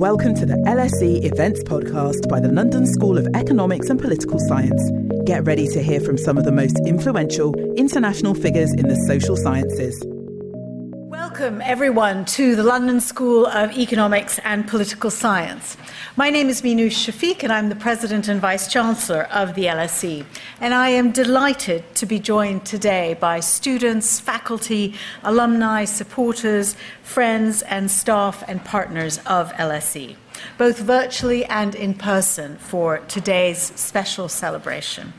Welcome to the LSE Events Podcast by the London School of Economics and Political Science. Get ready to hear from some of the most influential international figures in the social sciences. Welcome, everyone, to the London School of Economics and Political Science. My name is Minouche Shafik, and I'm the President and Vice Chancellor of the LSE. And I am delighted to be joined today by students, faculty, alumni, supporters, friends, and staff and partners of LSE, both virtually and in person, for today's special celebration.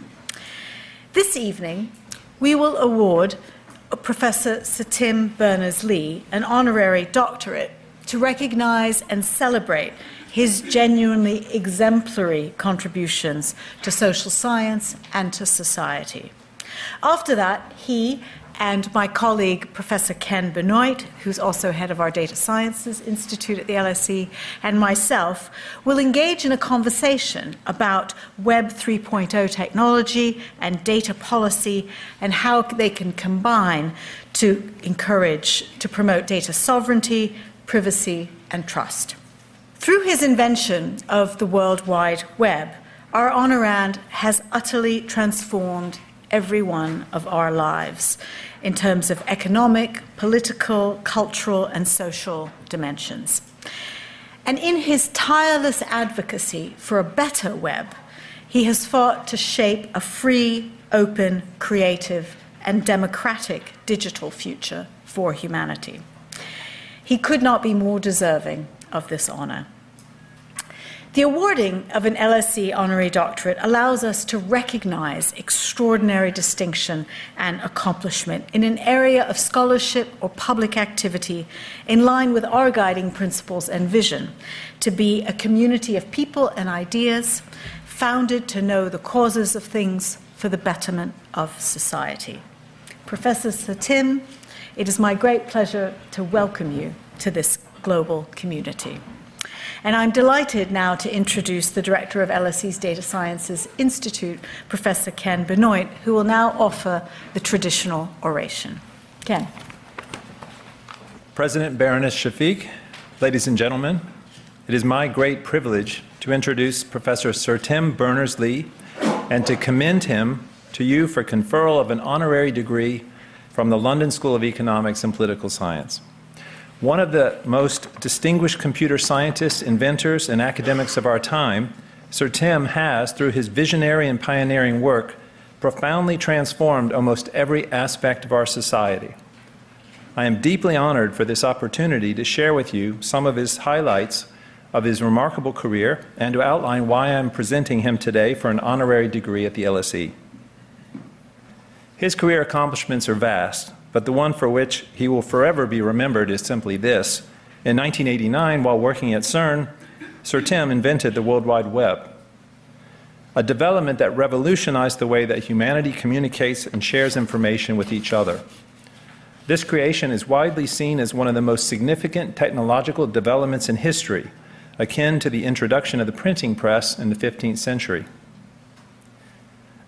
This evening, we will award Professor Sir Tim Berners Lee an honorary doctorate to recognize and celebrate his genuinely exemplary contributions to social science and to society. After that, he and my colleague, Professor Ken Benoit, who's also head of our Data Sciences Institute at the LSE, and myself will engage in a conversation about Web 3.0 technology and data policy and how they can combine to encourage, to promote data sovereignty, privacy, and trust. Through his invention of the World Wide Web, our honorand has utterly transformed every one of our lives in terms of economic, political, cultural, and social dimensions. And in his tireless advocacy for a better web, he has fought to shape a free, open, creative, and democratic digital future for humanity. He could not be more deserving of this honor. The awarding of an LSE honorary doctorate allows us to recognize extraordinary distinction and accomplishment in an area of scholarship or public activity in line with our guiding principles and vision to be a community of people and ideas founded to know the causes of things for the betterment of society. Professor Sir Tim, it is my great pleasure to welcome you to this global community. And I'm delighted now to introduce the director of LSE's Data Sciences Institute, Professor Ken Benoit, who will now offer the traditional oration. Ken. President Baroness Shafik, ladies and gentlemen, it is my great privilege to introduce Professor Sir Tim Berners Lee and to commend him to you for conferral of an honorary degree from the London School of Economics and Political Science. One of the most distinguished computer scientists, inventors, and academics of our time, Sir Tim has, through his visionary and pioneering work, profoundly transformed almost every aspect of our society. I am deeply honored for this opportunity to share with you some of his highlights of his remarkable career and to outline why I'm presenting him today for an honorary degree at the LSE. His career accomplishments are vast, but the one for which he will forever be remembered is simply this. In 1989, while working at CERN, Sir Tim invented the World Wide Web, a development that revolutionized the way that humanity communicates and shares information with each other. This creation is widely seen as one of the most significant technological developments in history, akin to the introduction of the printing press in the 15th century.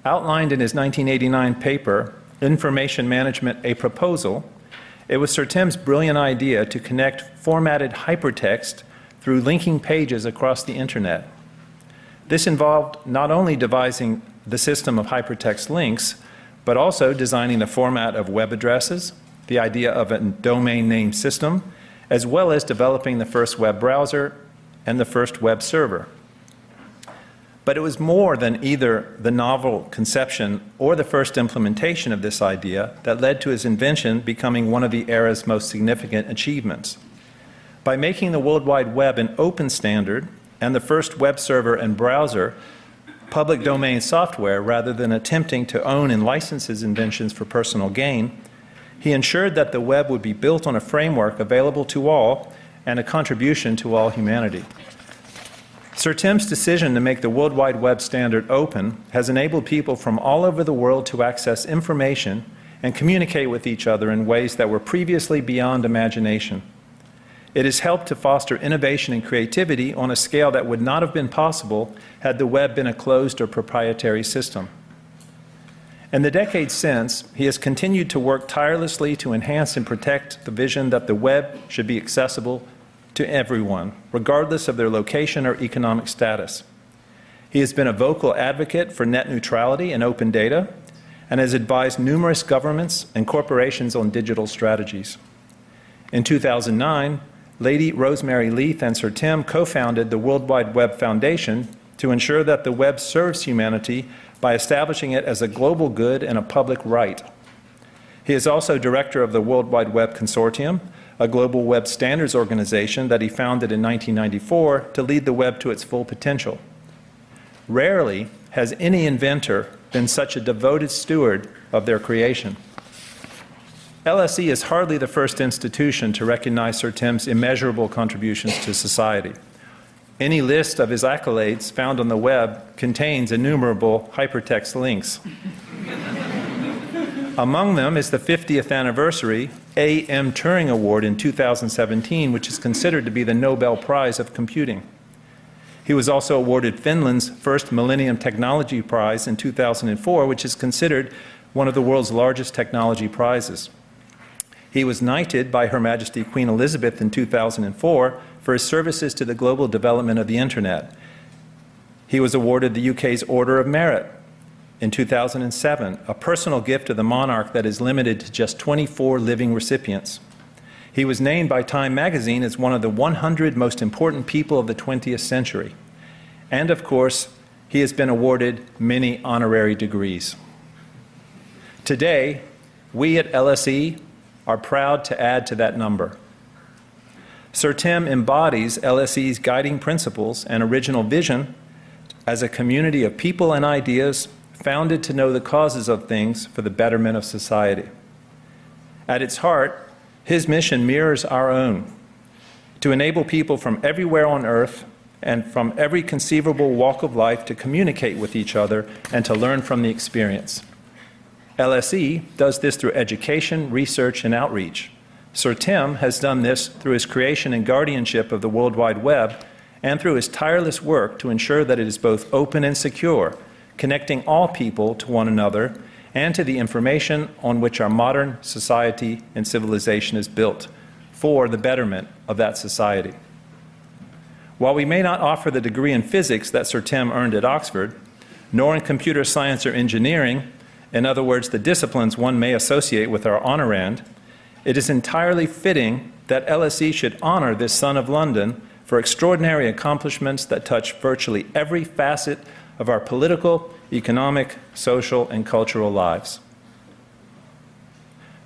Outlined in his 1989 paper, Information Management a Proposal, it was Sir Tim's brilliant idea to connect formatted hypertext through linking pages across the internet. This involved not only devising the system of hypertext links, but also designing the format of web addresses, the idea of a domain name system, as well as developing the first web browser and the first web server. But it was more than either the novel conception or the first implementation of this idea that led to his invention becoming one of the era's most significant achievements. By making the World Wide Web an open standard and the first web server and browser public domain software rather than attempting to own and license his inventions for personal gain, he ensured that the web would be built on a framework available to all and a contribution to all humanity. Sir Tim's decision to make the World Wide Web standard open has enabled people from all over the world to access information and communicate with each other in ways that were previously beyond imagination. It has helped to foster innovation and creativity on a scale that would not have been possible had the web been a closed or proprietary system. In the decades since, he has continued to work tirelessly to enhance and protect the vision that the web should be accessible to everyone, regardless of their location or economic status. He has been a vocal advocate for net neutrality and open data and has advised numerous governments and corporations on digital strategies. In 2009, Lady Rosemary Leith and Sir Tim co founded the World Wide Web Foundation to ensure that the web serves humanity by establishing it as a global good and a public right. He is also director of the World Wide Web Consortium, a global web standards organization that he founded in 1994 to lead the web to its full potential. Rarely has any inventor been such a devoted steward of their creation. LSE is hardly the first institution to recognize Sir Tim's immeasurable contributions to society. Any list of his accolades found on the web contains innumerable hypertext links. Among them is the 50th anniversary A.M. Turing Award in 2017, which is considered to be the Nobel Prize of Computing. He was also awarded Finland's first Millennium Technology Prize in 2004, which is considered one of the world's largest technology prizes. He was knighted by Her Majesty Queen Elizabeth in 2004 for his services to the global development of the Internet. He was awarded the UK's Order of Merit in 2007, a personal gift of the monarch that is limited to just 24 living recipients. He was named by Time magazine as one of the 100 most important people of the 20th century. And of course, he has been awarded many honorary degrees. Today, we at LSE are proud to add to that number. Sir Tim embodies LSE's guiding principles and original vision as a community of people and ideas founded to know the causes of things for the betterment of society. At its heart, his mission mirrors our own to enable people from everywhere on earth and from every conceivable walk of life to communicate with each other and to learn from the experience. LSE does this through education, research, and outreach. Sir Tim has done this through his creation and guardianship of the World Wide Web and through his tireless work to ensure that it is both open and secure, connecting all people to one another and to the information on which our modern society and civilization is built for the betterment of that society. While we may not offer the degree in physics that Sir Tim earned at Oxford, nor in computer science or engineering, in other words, the disciplines one may associate with our honorand, it is entirely fitting that LSE should honor this son of London for extraordinary accomplishments that touch virtually every facet of our political, economic, social, and cultural lives.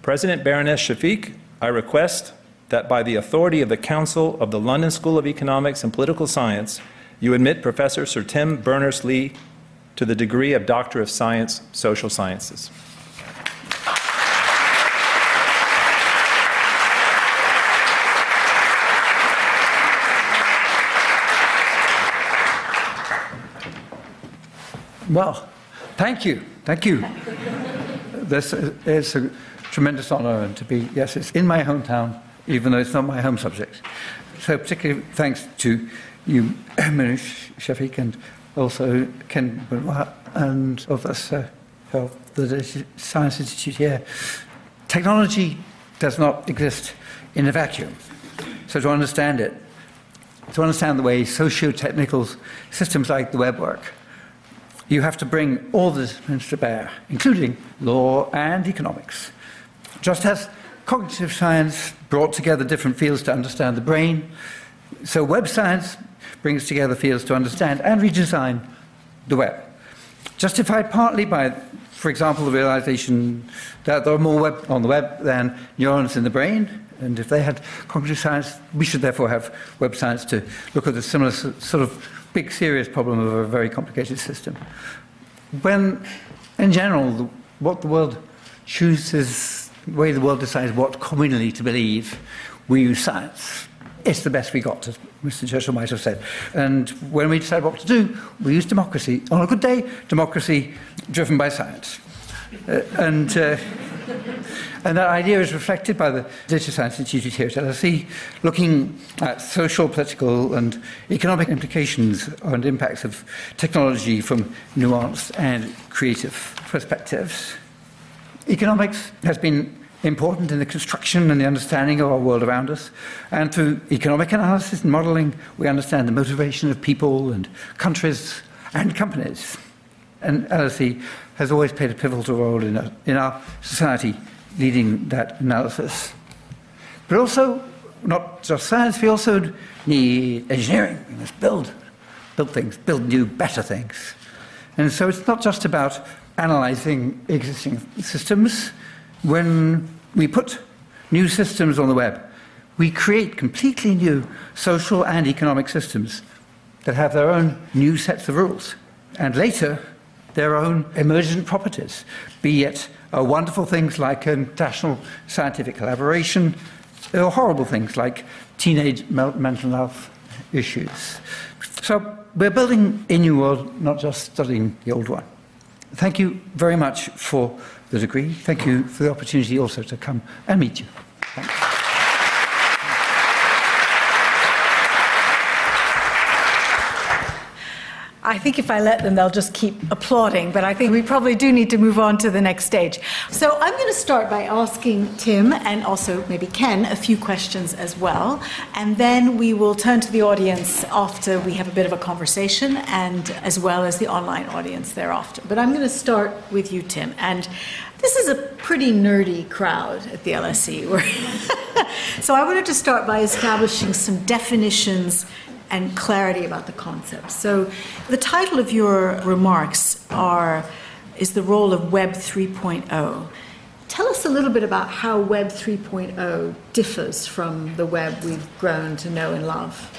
President Baroness Shafik, I request that by the authority of the Council of the London School of Economics and Political Science, you admit Professor Sir Tim Berners-Lee to the degree of Doctor of Science, Social Sciences. Well, thank you. Thank you. this is a tremendous honor and to be, yes, it's in my hometown, even though it's not my home subject. So, particularly thanks to you, Minouche Shafik, and also Ken Benoit, and of us uh, of the Science Institute here. Technology does not exist in a vacuum. So, to understand it, to understand the way socio technical systems like the web work, you have to bring all the disciplines to bear, including law and economics. Just as cognitive science brought together different fields to understand the brain, so web science brings together fields to understand and redesign the web. Justified partly by, for example, the realization that there are more web on the web than neurons in the brain, and if they had cognitive science, we should therefore have web science to look at a similar sort of big, serious problem of a very complicated system. When, in general, what the world chooses, the way the world decides what communally to believe, we use science. It's the best we got, as Mr. Churchill might have said. And when we decide what to do, we use democracy. On a good day, democracy driven by science. Uh, and uh, and that idea is reflected by the Data Science Institute here at LSE, looking at social, political, and economic implications and impacts of technology from nuanced and creative perspectives. Economics has been important in the construction and the understanding of our world around us. And through economic analysis and modeling, we understand the motivation of people and countries and companies. And LSE has always played a pivotal role in our, in our society, leading that analysis. But also, not just science, we also need engineering. We must build, build things, build new, better things. And so it's not just about analyzing existing systems. When we put new systems on the web, we create completely new social and economic systems that have their own new sets of rules. And later, their own emergent properties, be it uh, wonderful things like international scientific collaboration, or horrible things like teenage mental health issues. So we're building a new world, not just studying the old one. Thank you very much for the degree. Thank you for the opportunity also to come and meet you. I think if I let them, they'll just keep applauding, but I think we probably do need to move on to the next stage. So I'm going to start by asking Tim and also maybe Ken a few questions as well, and then we will turn to the audience after we have a bit of a conversation, and as well as the online audience thereafter. But I'm going to start with you, Tim, and this is a pretty nerdy crowd at the LSE. so I wanted to start by establishing some definitions and clarity about the concept. So, the title of your remarks are is the role of Web 3.0. Tell us a little bit about how Web 3.0 differs from the web we've grown to know and love.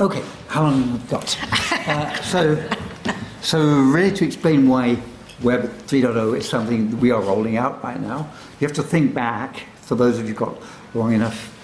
Okay, how long have we got? uh, so, so really to explain why Web 3.0 is something we are rolling out right now, you have to think back, for those of you who've got long enough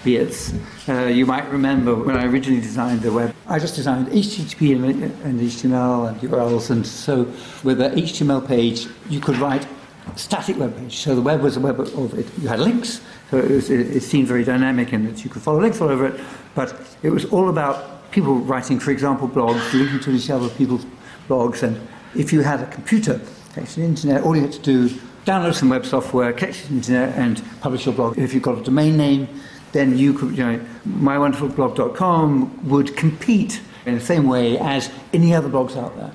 Uh, you might remember when I originally designed the web, I just designed HTTP and, and HTML and URLs, and so with the HTML page, you could write static web page. So the web was a web of it. You had links, so it, was, it, it seemed very dynamic in that you could follow links all over it, but it was all about people writing, for example, blogs, linking to each other people's blogs, and if you had a computer, actually internet, all you had to do download some web software, connect to the internet, and publish your blog. If you've got a domain name, then you could, you know, mywonderfulblog.com would compete in the same way as any other blogs out there.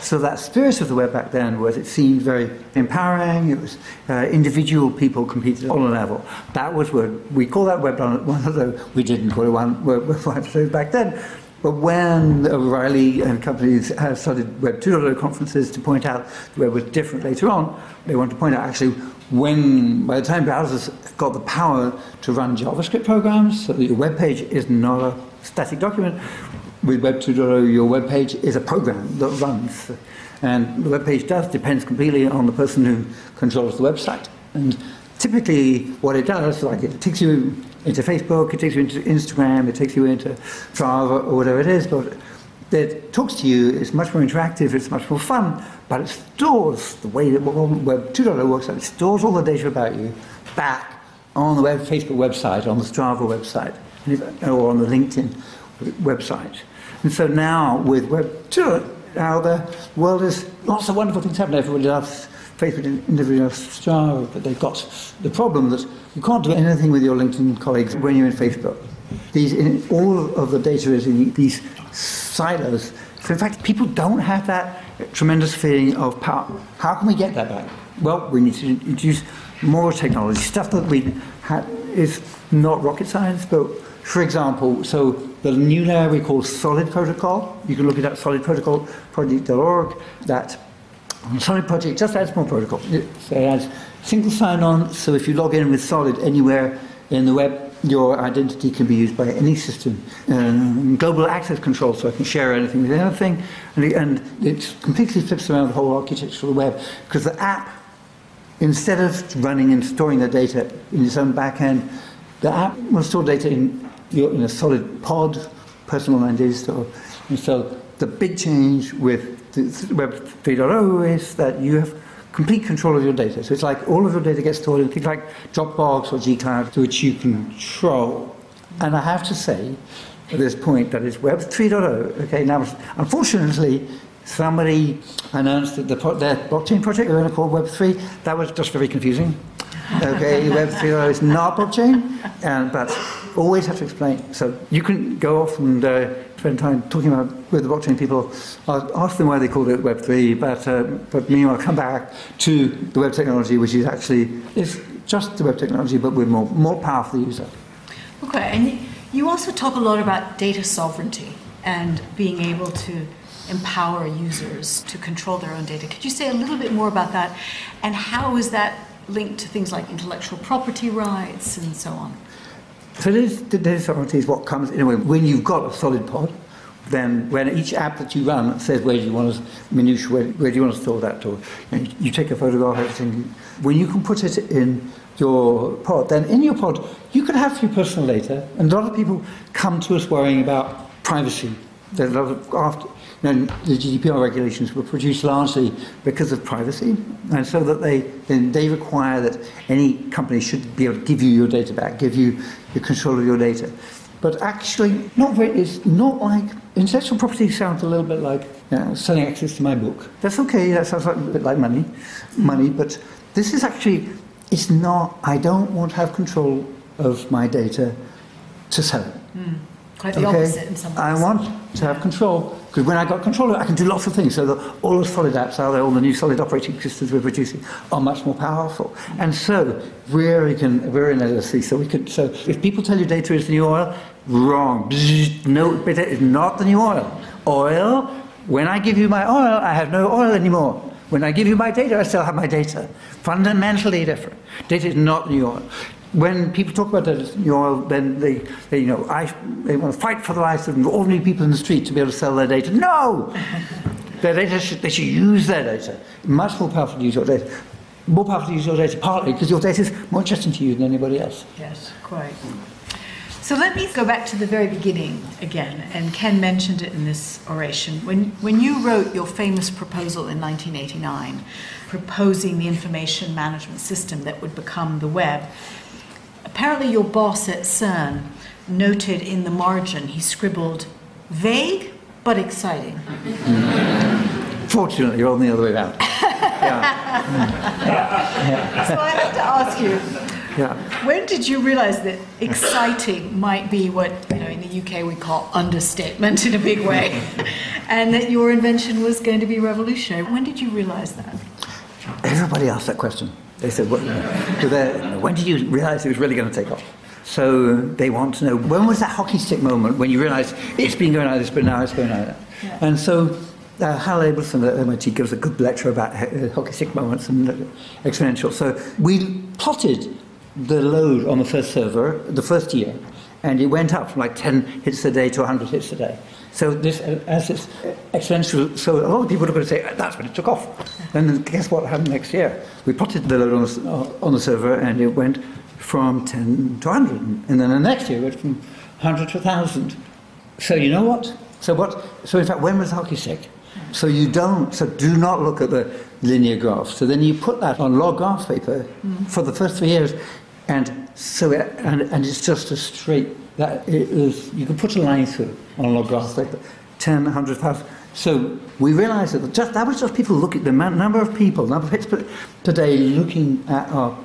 So that spirit of the web back then was it seemed very empowering. It was uh, individual people competed on a level. That was what we call that web one, although we didn't call it one web, web back then. But when O'Reilly and companies started Web 2.0 conferences to point out the web was different later on, they wanted to point out actually when, by the time browsers got the power to run JavaScript programs, so that your web page is not a static document, with Web 2.0 your web page is a program that runs. And the web page does depends completely on the person who controls the website. And typically what it does, like it takes you into Facebook, it takes you into Instagram, it takes you into Strava or whatever it is, but it talks to you, it's much more interactive, it's much more fun, but it stores the way that Web 2.0 works out, it stores all the data about you back on the web, Facebook website, on the Strava website, or on the LinkedIn website. And so now with Web 2.0, now the world is lots of wonderful things happening. Everybody loves Facebook individual Strava, but they've got the problem that you can't do anything with your LinkedIn colleagues when you're in Facebook. These, in, all of the data is in these silos. So in fact, people don't have that tremendous feeling of power. How can we get that back? Well, we need to introduce more technology, stuff that we ha- is not rocket science, but for example, so the new layer we call Solid Protocol. You can look it up, solidprotocolproject.org. That Solid Project just adds more protocol. It adds single sign-on, so if you log in with Solid anywhere in the web, your identity can be used by any system. Global access control, so I can share anything with anything, and, and it completely flips around the whole architecture of the web, because the app, instead of running and storing the data in its own backend, the app will store data in, your, in a solid pod, personal data store. And so the big change with Web 3.0 is that you have complete control of your data. So it's like all of your data gets stored in things like Dropbox or gCloud, which you control. And I have to say at this point that it's Web 3.0. Okay, now unfortunately, somebody announced that the, their blockchain project they were going to call Web 3. That was just very confusing. Okay, Web 3.0 is not blockchain, and, but always have to explain. So you can go off and uh, spend time talking about with the blockchain people. I'll ask them why they called it Web 3, but, uh, but meanwhile come back to the web technology, which is actually is just the web technology, but with more, more power for the user. Okay, and you also talk a lot about data sovereignty and being able to empower users to control their own data. Could you say a little bit more about that? And how is that linked to things like intellectual property rights and so on? So data sovereignty is what comes, in a way, when you've got a solid pod, then when each app that you run says where do you want to, minutiae, where, where do you want to store that, or you, know, you take a photograph, everything. When you can put it in your pod, then in your pod you can have your personal data, and a lot of people come to us worrying about privacy. There's a lot of after, know, the GDPR regulations were produced largely because of privacy, and so that they then they require that any company should be able to give you your data back, give you the control of your data. But actually, not very, it's not like intellectual property sounds a little bit like you know, selling access to my book. That's okay. That sounds like a bit like money, money. But this is actually it's not. I don't want to have control of my data to sell it. Mm. Quite the okay? opposite in some ways. I want to have control because when I got control, I can do lots of things. So that all the solid apps out there, all the new solid operating systems we're producing, are much more powerful. And so we're can we're in LSE, so we could. So if people tell you data is the new oil, wrong. No, data is not the new oil. Oil. When I give you my oil, I have no oil anymore. When I give you my data, I still have my data. Fundamentally different. Data is not the new oil when people talk about that new oil, then they, they, you know, I, they want to fight for the rights of ordinary people in the street to be able to sell their data. No! their data should, they should use their data. Much more powerful to use your data. More powerful to use your data, partly because your data is more interesting to you than anybody else. Yes, quite. So let me go back to the very beginning again, and Ken mentioned it in this oration. When, when you wrote your famous proposal in 1989, proposing the information management system that would become the web, Apparently, your boss at CERN noted in the margin, he scribbled, vague but exciting. Fortunately, you're on the other way around. yeah. yeah. So I have to ask you, yeah. when did you realize that exciting might be what you know in the UK we call understatement in a big way, and that your invention was going to be revolutionary? When did you realize that? Everybody asked that question. They said, well, when did you realize it was really going to take off? So they want to know when was that hockey stick moment when you realized it's been going like this, but now it's going like that. Yeah. And so uh, Hal Abelson at MIT gives a good lecture about uh, hockey stick moments and uh, exponential. So we plotted the load on the first server the first year, and it went up from like 10 hits a day to 100 hits a day. So this, as it's exponential, so a lot of people are going to say that's when it took off. And then guess what happened next year? We plotted the load on the, on the server, and it went from 10 to 100, and then the next year it went from 100 to 1,000. So you know what? So what? So in fact, when was hockey stick? So you don't. So do not look at the linear graph. So then you put that on log graph paper mm. for the first three years, and so it, and, and it's just a straight that it is, you can put a line through on log graph, like 10, 100,000. So we realized that just, that was just people looking, the number of people, number of hits per, per day looking at our,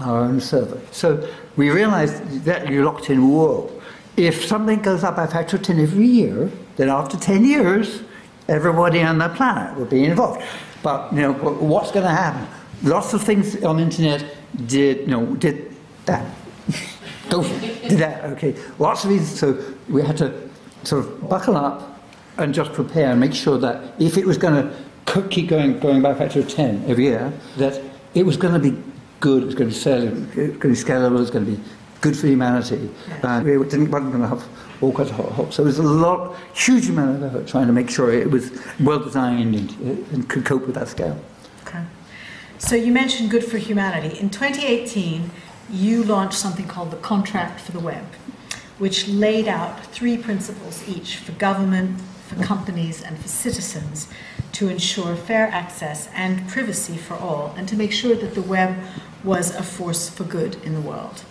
our own server. So we realized that you're locked in, whoa, if something goes up by factor of 10 every year, then after 10 years, everybody on the planet will be involved. But, you know, what's going to happen? Lots of things on the internet did, you know, did that. Do that. Okay. Lots of reasons. So we had to sort of buckle up and just prepare and make sure that if it was going to keep going, going by a factor of 10 every year, that it was going to be good, it was going to be fairly, it was going to be scalable, it was going to be good for humanity. And uh, we didn't want to have all kinds of hope. So there was a lot, huge amount of effort trying to make sure it was well designed and, and could cope with that scale. Okay. So you mentioned good for humanity. In 2018, you launched something called the Contract for the Web, which laid out three principles each for government, for companies, and for citizens to ensure fair access and privacy for all, and to make sure that the web was a force for good in the world.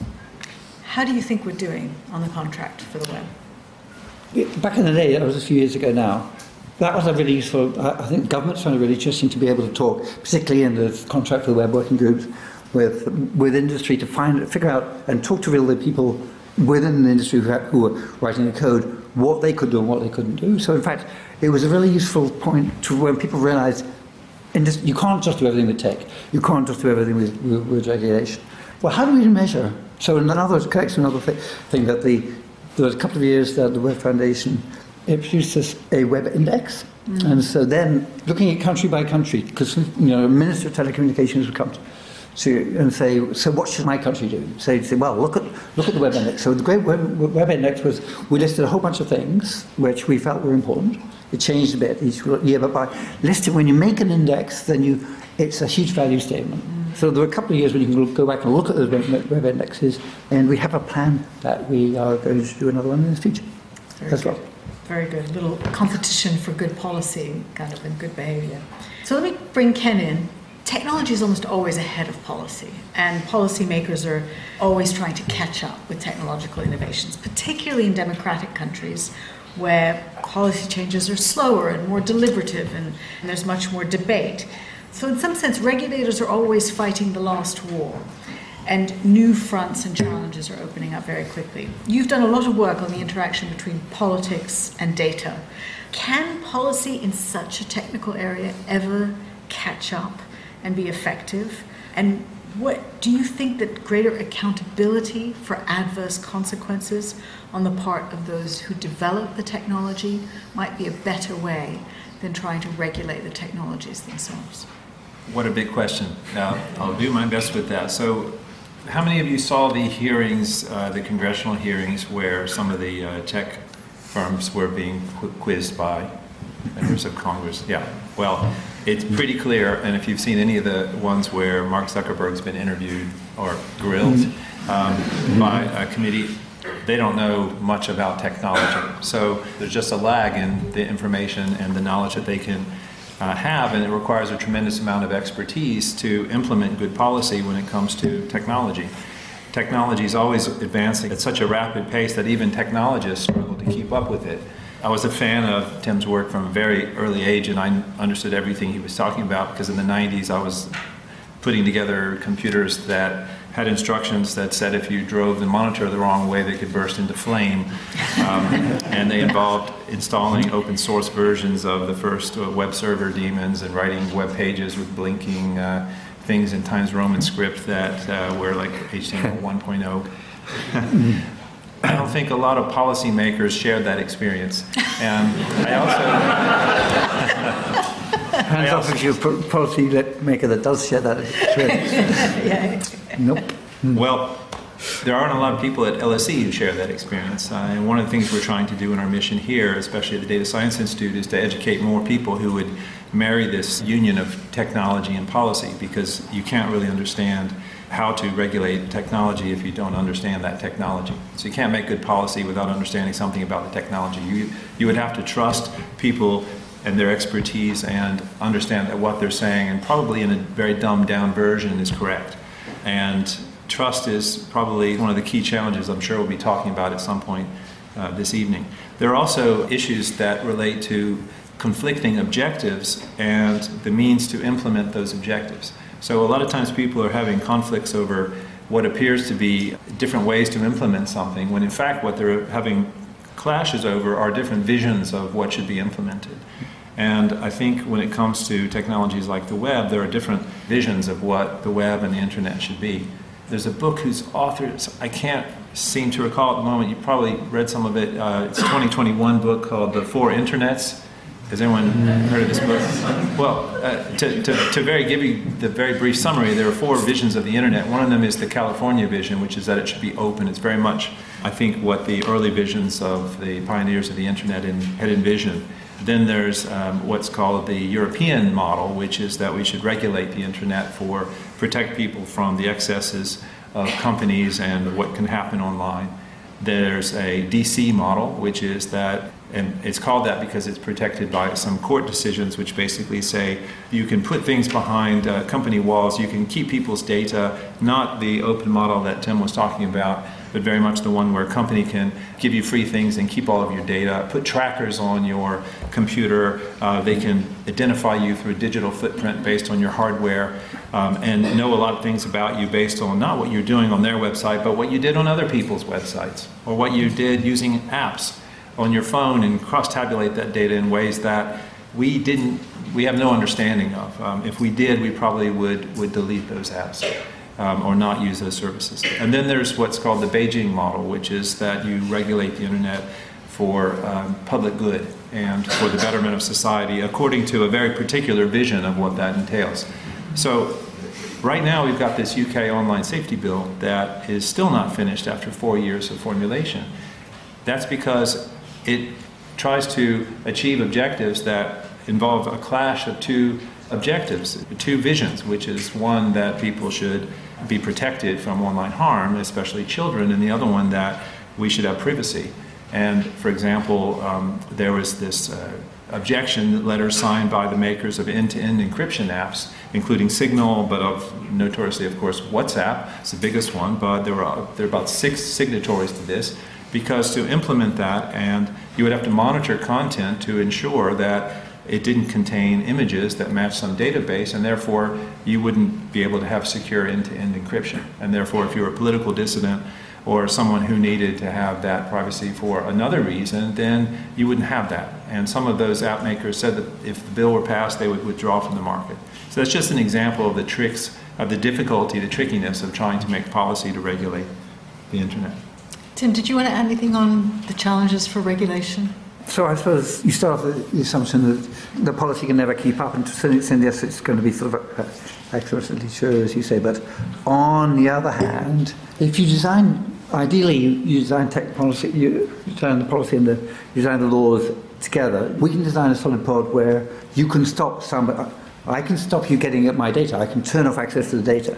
How do you think we're doing on the contract for the web? Back in the day, that was a few years ago now, that was a really useful, I think governments found it really interesting to be able to talk, particularly in the contract for the web working groups, with, with industry to find, figure out and talk to real people within the industry who, who were writing the code what they could do and what they couldn't do. So in fact, it was a really useful point to when people realized this, you can't just do everything with tech. You can't just do everything with, with, with regulation. Well, how do we measure? So another correction, another thing, thing that the there was a couple of years that the Web Foundation produced a web index. Mm. And so then looking at country by country, because you know, Minister of Telecommunications would come to to, and say, so what should my country do? So say, well, look at, look at the Web Index. So the Great Web, Web Index was, we listed a whole bunch of things which we felt were important. It changed a bit each year, but by listing, when you make an index, then you, it's a huge value statement. Mm-hmm. So there were a couple of years when you can go back and look at those web indexes, and we have a plan that we are going to do another one in the future Very as good. well. Very good. A little competition for good policy, kind of, and good behavior. So let me bring Ken in technology is almost always ahead of policy, and policymakers are always trying to catch up with technological innovations, particularly in democratic countries where policy changes are slower and more deliberative and, and there's much more debate. So, in some sense, regulators are always fighting the last war and new fronts and challenges are opening up very quickly. You've done a lot of work on the interaction between politics and data. Can policy in such a technical area ever catch up and be effective? And what do you think that greater accountability for adverse consequences on the part of those who develop the technology might be a better way than trying to regulate the technologies themselves? What a big question. Now, I'll do my best with that. So, how many of you saw the hearings, uh, the congressional hearings, where some of the uh, tech firms were being qu- quizzed by members of Congress? Yeah. Well, it's pretty clear, and if you've seen any of the ones where Mark Zuckerberg's been interviewed or grilled um, by a committee, they don't know much about technology. So there's just a lag in the information and the knowledge that they can uh, have, and it requires a tremendous amount of expertise to implement good policy when it comes to technology. Technology is always advancing at such a rapid pace that even technologists struggle to keep up with it. I was a fan of Tim's work from a very early age, and I understood everything he was talking about because in the 90s I was putting together computers that had instructions that said if you drove the monitor the wrong way, they could burst into flame. Um, and they involved installing open source versions of the first uh, web server daemons and writing web pages with blinking uh, things in Times Roman script that uh, were like HTML 1.0. I don't think a lot of policymakers shared that experience. And I also. Hands off if you're a policy maker that does share that experience. yeah. Nope. Well, there aren't a lot of people at LSE who share that experience. Uh, and one of the things we're trying to do in our mission here, especially at the Data Science Institute, is to educate more people who would marry this union of technology and policy because you can't really understand how to regulate technology if you don't understand that technology. So you can't make good policy without understanding something about the technology. You, you would have to trust people and their expertise and understand that what they're saying, and probably in a very dumbed down version, is correct. And trust is probably one of the key challenges I'm sure we'll be talking about at some point uh, this evening. There are also issues that relate to conflicting objectives and the means to implement those objectives. So a lot of times people are having conflicts over what appears to be different ways to implement something, when in fact what they're having clashes over are different visions of what should be implemented. And I think when it comes to technologies like the web, there are different visions of what the web and the internet should be. There's a book whose author, I can't seem to recall at the moment, you probably read some of it. Uh, it's a 2021 book called The Four Internets. Has anyone heard of this book? Well, uh, to, to, to very give you the very brief summary, there are four visions of the internet. One of them is the California vision, which is that it should be open. It's very much, I think, what the early visions of the pioneers of the internet in, had envisioned. Then there's um, what's called the European model, which is that we should regulate the internet for protect people from the excesses of companies and what can happen online. There's a DC model, which is that and it's called that because it's protected by some court decisions which basically say you can put things behind uh, company walls, you can keep people's data, not the open model that Tim was talking about, but very much the one where a company can give you free things and keep all of your data, put trackers on your computer, uh, they can identify you through a digital footprint based on your hardware. um, and know a lot of things about you based on not what you're doing on their website, but what you did on other people's websites, or what you did using apps on your phone and cross-tabulate that data in ways that we didn't, we have no understanding of. Um, if we did, we probably would, would delete those apps. Um, or not use those services. And then there's what's called the Beijing model, which is that you regulate the internet for um, public good and for the betterment of society according to a very particular vision of what that entails. So right now we've got this UK online safety bill that is still not finished after four years of formulation. That's because it tries to achieve objectives that involve a clash of two objectives, two visions, which is one that people should be protected from online harm, especially children, and the other one that we should have privacy. And for example, um, there was this uh, objection letter signed by the makers of end-to-end encryption apps, including Signal, but of notoriously, of course, WhatsApp. It's the biggest one, but there were there are about six signatories to this, because to implement that, and you would have to monitor content to ensure that it didn't contain images that match some database, and therefore you wouldn't be able to have secure end-to-end encryption. And therefore, if you were a political dissident or someone who needed to have that privacy for another reason, then you wouldn't have that. And some of those app makers said that if the bill were passed, they would withdraw from the market. So that's just an example of the tricks, of the difficulty, the trickiness of trying to make policy to regulate the internet. Tim, did you want to add anything on the challenges for regulation? So I suppose you start with the assumption that the policy can never keep up, and to some extent, yes, it's going to be sort of accurately true, as you say. But on the other hand, if you design ideally, you, design tech policy, you design the policy and the, you design the laws together. We can design a solid pod where you can stop somebody. I can stop you getting at my data. I can turn off access to the data.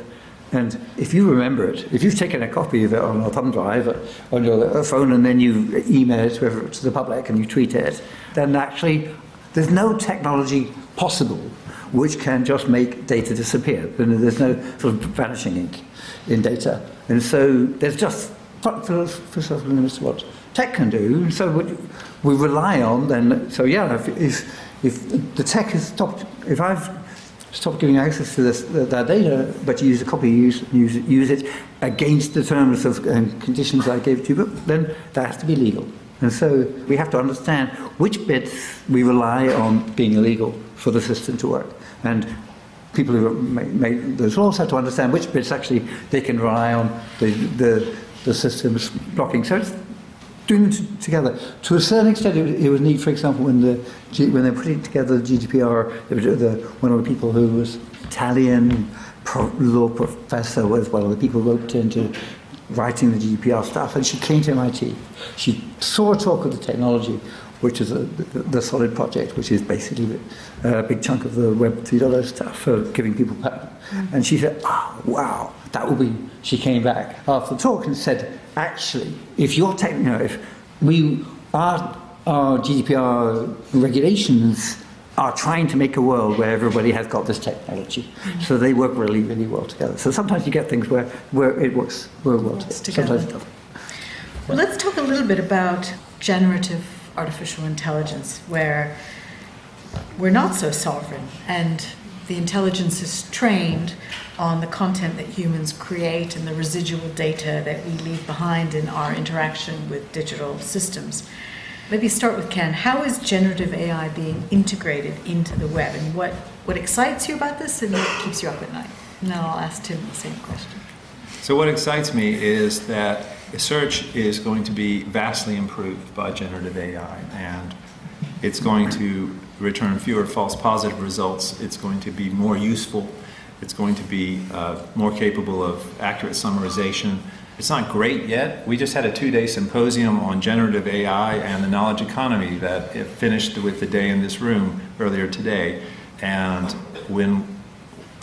And if you remember it, if you've taken a copy of it on a thumb drive uh, on your uh, phone and then you email it to, to the public and you tweet it, then actually there's no technology possible which can just make data disappear. There's no sort of vanishing ink in data. And so there's just philosophical limits to what tech can do. And so we rely on then, so yeah, if, if, if the tech has stopped, if I've stopped giving access to this, that data, but you use a copy, use, use, use it against the terms of and conditions I gave to you, but then that has to be legal. And so we have to understand which bits we rely on being illegal for the system to work. And people who make, those laws have to understand which bits actually they can rely on the, the, the systems blocking. So them together. To a certain extent, it, it was neat, for example, when, the, when they were putting together the GDPR, the, one of the people who was Italian pro, law professor was one of the people roped into writing the GDPR stuff, and she came to MIT. She saw a talk of the technology, which is a, the, the, Solid project, which is basically a big chunk of the Web 3.0 stuff for giving people patent. Mm. And she said, oh, wow, that will be. She came back after the talk and said, actually, if your tech, you know, if we, our, our GDPR regulations are trying to make a world where everybody has got this technology. Mm-hmm. So they work really, really well together. So sometimes you get things where, where it works, work well together. together. Sometimes it doesn't. Well, let's talk a little bit about generative artificial intelligence, where we're not so sovereign and the intelligence is trained on the content that humans create and the residual data that we leave behind in our interaction with digital systems. Maybe start with Ken. How is generative AI being integrated into the web, and what, what excites you about this and what keeps you up at night? And then I'll ask Tim the same question. So, what excites me is that search is going to be vastly improved by generative AI, and it's going to return fewer false positive results. It's going to be more useful. It's going to be uh, more capable of accurate summarization it's not great yet. We just had a two day symposium on generative AI and the knowledge economy that finished with the day in this room earlier today. And when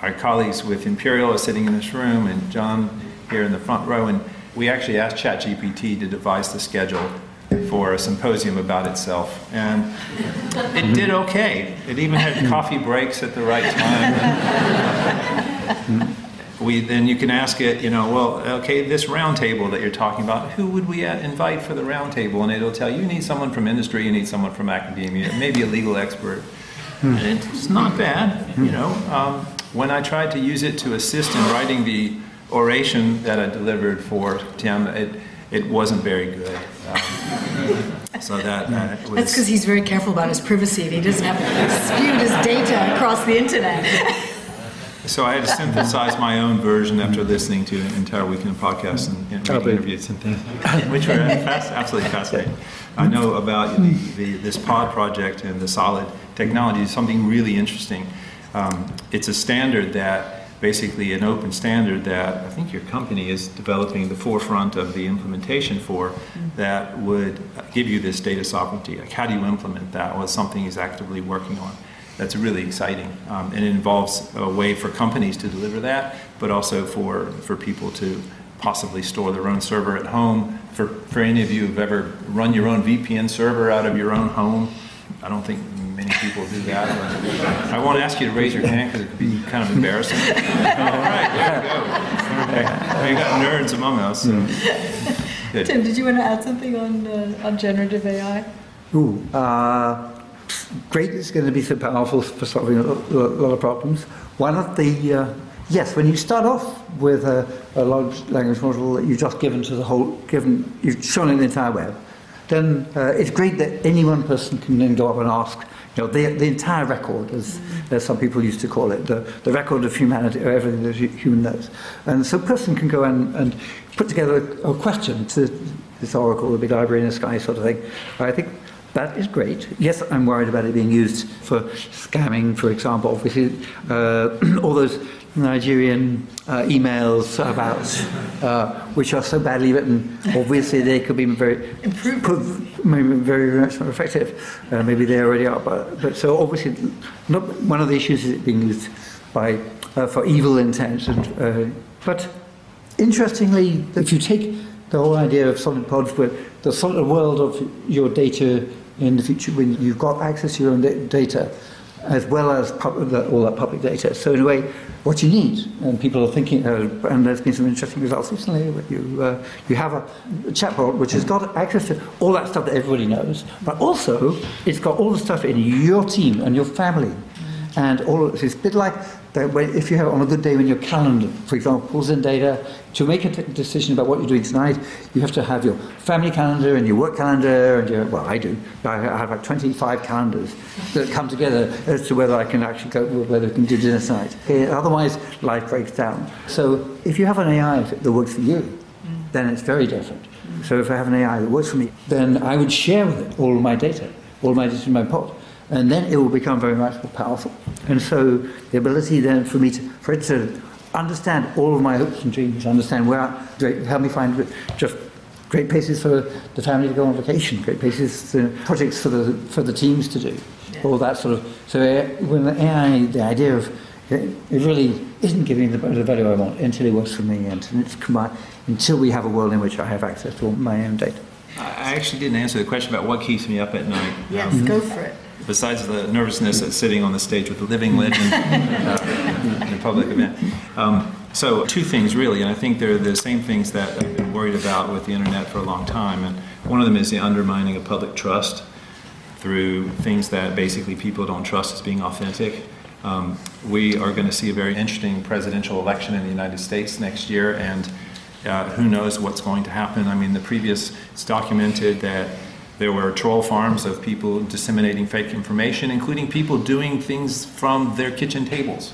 our colleagues with Imperial are sitting in this room and John here in the front row, and we actually asked ChatGPT to devise the schedule for a symposium about itself. And it did okay. It even had coffee breaks at the right time. we then you can ask it, you know, well, okay, this roundtable that you're talking about, who would we invite for the roundtable? And it'll tell you, you need someone from industry, you need someone from academia, maybe a legal expert. Hmm. And it's not bad, you know. Um, when I tried to use it to assist in writing the oration that I delivered for Tim, it, it wasn't very good. Um, so that uh, was. That's because he's very careful about his privacy and he doesn't have to spew his data across the internet. So I had to synthesize my own version after listening to an entire weekend of podcasts and, and reading interviews and things, which were fast, absolutely fascinating. I know about the, the, this pod project and the solid technology is something really interesting. Um, it's a standard that basically an open standard that I think your company is developing the forefront of the implementation for that would give you this data sovereignty. Like how do you implement that? Well, it's something he's actively working on. That's really exciting. Um, and it involves a way for companies to deliver that, but also for, for people to possibly store their own server at home. For, for any of you who've ever run your own VPN server out of your own home, I don't think many people do that. I won't ask you to raise your hand because it could be kind of embarrassing. All right, there you go. You got nerds among us. So. Good. Tim, did you want to add something on, uh, on generative AI? Ooh, uh, great it's going to be so powerful for solving a lot of problems. One of the, uh, yes, when you start off with a, a large language model that you've just given to the whole, given, you've shown it the entire web, then uh, it's great that any one person can then go up and ask, you know, the, the entire record, as, as some people used to call it, the, the record of humanity, or everything that hu- human knows. And so a person can go and, and put together a, a question to this oracle, the big library in the sky sort of thing. I think that is great. Yes, I'm worried about it being used for scamming, for example. Obviously, uh, all those Nigerian uh, emails about uh, which are so badly written. Obviously, they could be very improved, maybe very much more effective. Uh, maybe they already are. But, but so obviously, not one of the issues is it being used by uh, for evil intent. And, uh, but interestingly, if you take the whole idea of solid pods, the solid world of your data in the future, when you've got access to your own data, as well as the, all that public data. So in a way, what you need, and people are thinking, uh, and there's been some interesting results recently. You uh, you have a chatbot which has got access to all that stuff that everybody knows, but also it's got all the stuff in your team and your family, and all. Of, it's a bit like that if you have on a good day when your calendar, for example, pulls in data to make a decision about what you're doing tonight, you have to have your family calendar and your work calendar and your well, I do. I have like 25 calendars that come together as to whether I can actually go, whether I can do dinner tonight. Okay, otherwise, life breaks down. So if you have an AI that works for you, then it's very different. So if I have an AI that works for me, then I would share with it all my data, all my data in my pod. And then it will become very much more powerful. And so the ability then for me to, for it to understand all of my hopes and dreams, understand where, I, help me find just great places for the family to go on vacation, great places, uh, projects for the, for the teams to do, all that sort of. So when the AI, the idea of it, it really isn't giving the, the value I want until it works for me and it's combined, until we have a world in which I have access to all my own data. I actually didn't answer the question about what keeps me up at night. Yes, Um, go for it. Besides the nervousness of sitting on the stage with a living legend uh, in a public event. Um, so, two things really, and I think they're the same things that I've been worried about with the internet for a long time. And one of them is the undermining of public trust through things that basically people don't trust as being authentic. Um, we are going to see a very interesting presidential election in the United States next year, and uh, who knows what's going to happen. I mean, the previous, it's documented that there were troll farms of people disseminating fake information, including people doing things from their kitchen tables.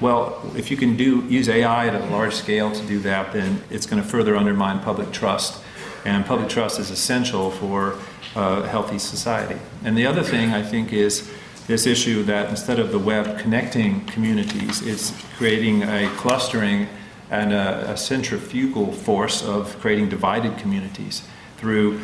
Well, if you can do use AI at a large scale to do that, then it's going to further undermine public trust, and public trust is essential for uh, a healthy society. And the other thing I think is this issue that instead of the web connecting communities, it's creating a clustering and a, a centrifugal force of creating divided communities through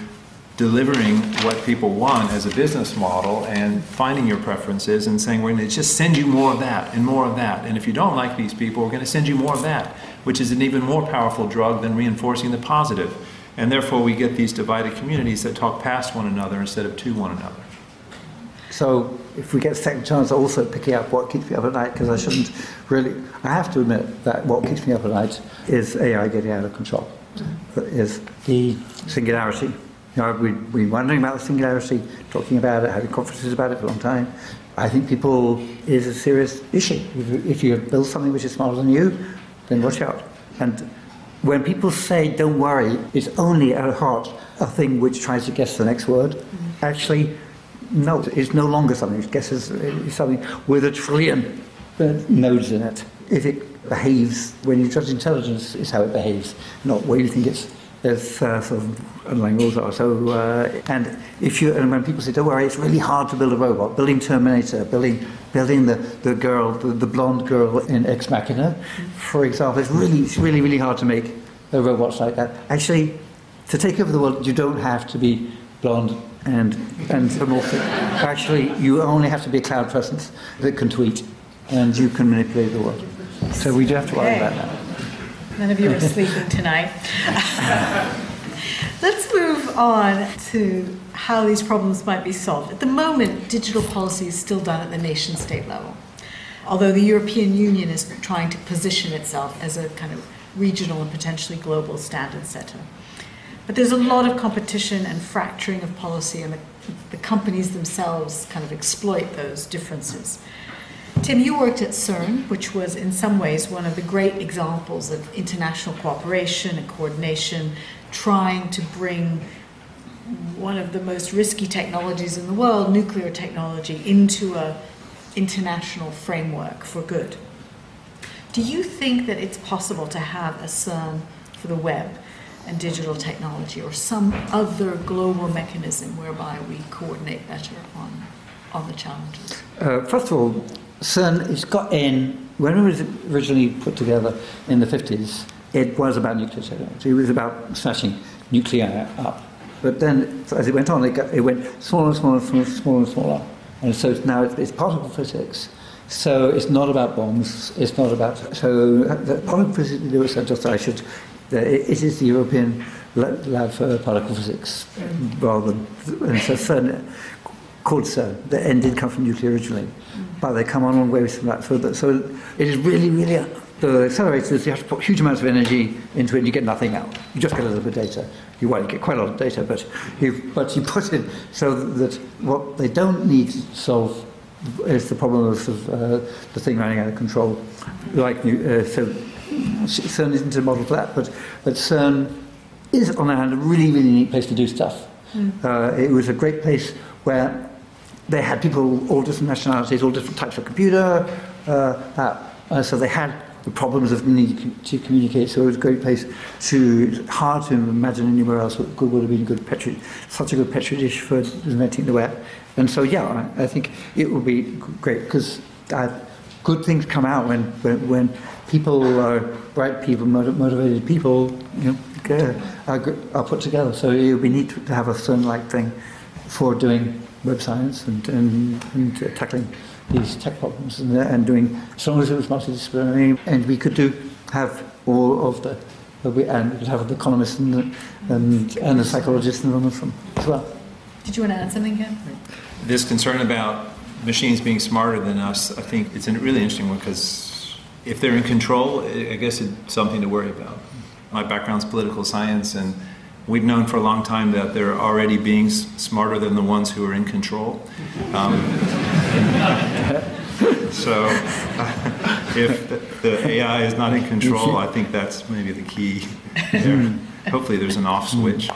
delivering what people want as a business model and finding your preferences and saying, we're going to just send you more of that and more of that. And if you don't like these people, we're going to send you more of that, which is an even more powerful drug than reinforcing the. And therefore, we get these divided communities that talk past one another instead of to one another. So if we get a second chance, also picking up what keeps me up at night, because I shouldn't really, I have to admit that what keeps me up at night is AI getting out of control, is the singularity. You know, we've been wondering about the singularity, talking about it, having conferences about it for a long time. I think people is a serious issue. If, you build something which is smarter than you, then watch out. And when people say "don't worry," it's only at heart a thing which tries to guess the next word. Mm-hmm. Actually, no, it's no longer something. It guesses it's something with a trillion nodes in it. If it behaves when you judge intelligence, is how it behaves, not where you think it's there's uh, sort of underlying rules are. So, uh, and if you and when people say, "Don't worry," it's really hard to build a robot. Building Terminator, building building the, the girl, the, the blonde girl in Ex Machina, for example, it's really it's really really hard to make robots like that. Actually, to take over the world, you don't have to be blonde and and. Actually, you only have to be a cloud presence that can tweet, and you can manipulate the world. So we do have to worry about that. None of you are sleeping tonight. Let's move on to how these problems might be solved. At the moment, digital policy is still done at the nation state level, although the European Union is trying to position itself as a kind of regional and potentially global standard setter. But there's a lot of competition and fracturing of policy, and the, the companies themselves kind of exploit those differences. Tim, you worked at CERN, which was in some ways one of the great examples of international cooperation and coordination, trying to bring one of the most risky technologies in the world, nuclear technology, into a international framework for good. Do you think that it's possible to have a CERN for the web and digital technology or some other global mechanism whereby we coordinate better on, on the challenges? Uh, first of all, CERN has got in, when it was originally put together in the 50s, it was about nuclear technology. It was about smashing nuclei up. But then, as it went on, it, got, it went smaller and smaller, smaller, smaller and smaller. And so now it's, it's particle physics. So it's not about bombs. It's not about. So the particle physics, just I should. It is the European lab for particle physics rather than. And so CERN, called CERN. The N did come from nuclear originally but they come on long way from that. So, that, so it is really, really the accelerators. You have to put huge amounts of energy into it, and you get nothing out. You just get a little bit of data. You well, you get quite a lot of data, but you but you put it so that what they don't need to solve is the problem of uh, the thing running out of control. Like uh, so, CERN isn't a model for that, but but CERN is on the hand a really, really neat place to do stuff. Mm. Uh, it was a great place where they had people, all different nationalities, all different types of computer. Uh, uh, so they had the problems of needing to communicate. So it was a great place to, hard to imagine anywhere else what good would have been good petri, such a good petri dish for inventing the web. And so, yeah, I, I think it would be great because uh, good things come out when, when, when people are bright people, motivated people, you know, are, are put together. So it would be neat to have a CERN-like thing for doing web science and, and, and uh, tackling these tech problems and, and doing, as long as it was multidisciplinary, and we could do have all of the, we, and we could have the economists and the, and, and the psychologists and the from as well. Did you want to add something, Ken? This concern about machines being smarter than us, I think it's a really interesting one because if they're in control, I guess it's something to worry about. My background's political science, and We've known for a long time that there are already beings smarter than the ones who are in control. Um, so, if the, the, AI is not in control, I think that's maybe the key there. Hopefully, there's an off switch.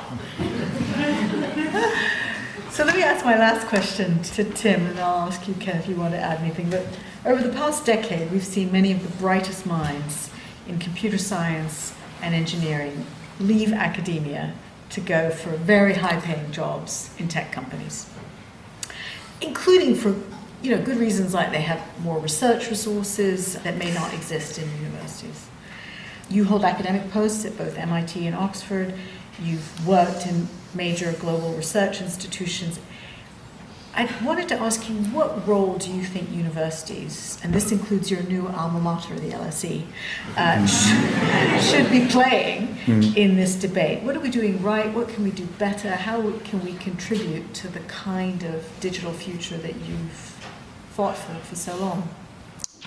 So, let me ask my last question to Tim, and I'll ask you, Ken, if you want to add anything. But over the past decade, we've seen many of the brightest minds in computer science and engineering leave academia to go for very high paying jobs in tech companies, including for you know, good reasons like they have more research resources that may not exist in universities. You hold academic posts at both MIT and Oxford. You've worked in major global research institutions I wanted to ask you, what role do you think universities, and this includes your new alma mater, the LSE, uh, should, should, be playing mm. in this debate? What are we doing right? What can we do better? How can we contribute to the kind of digital future that you've fought for for so long?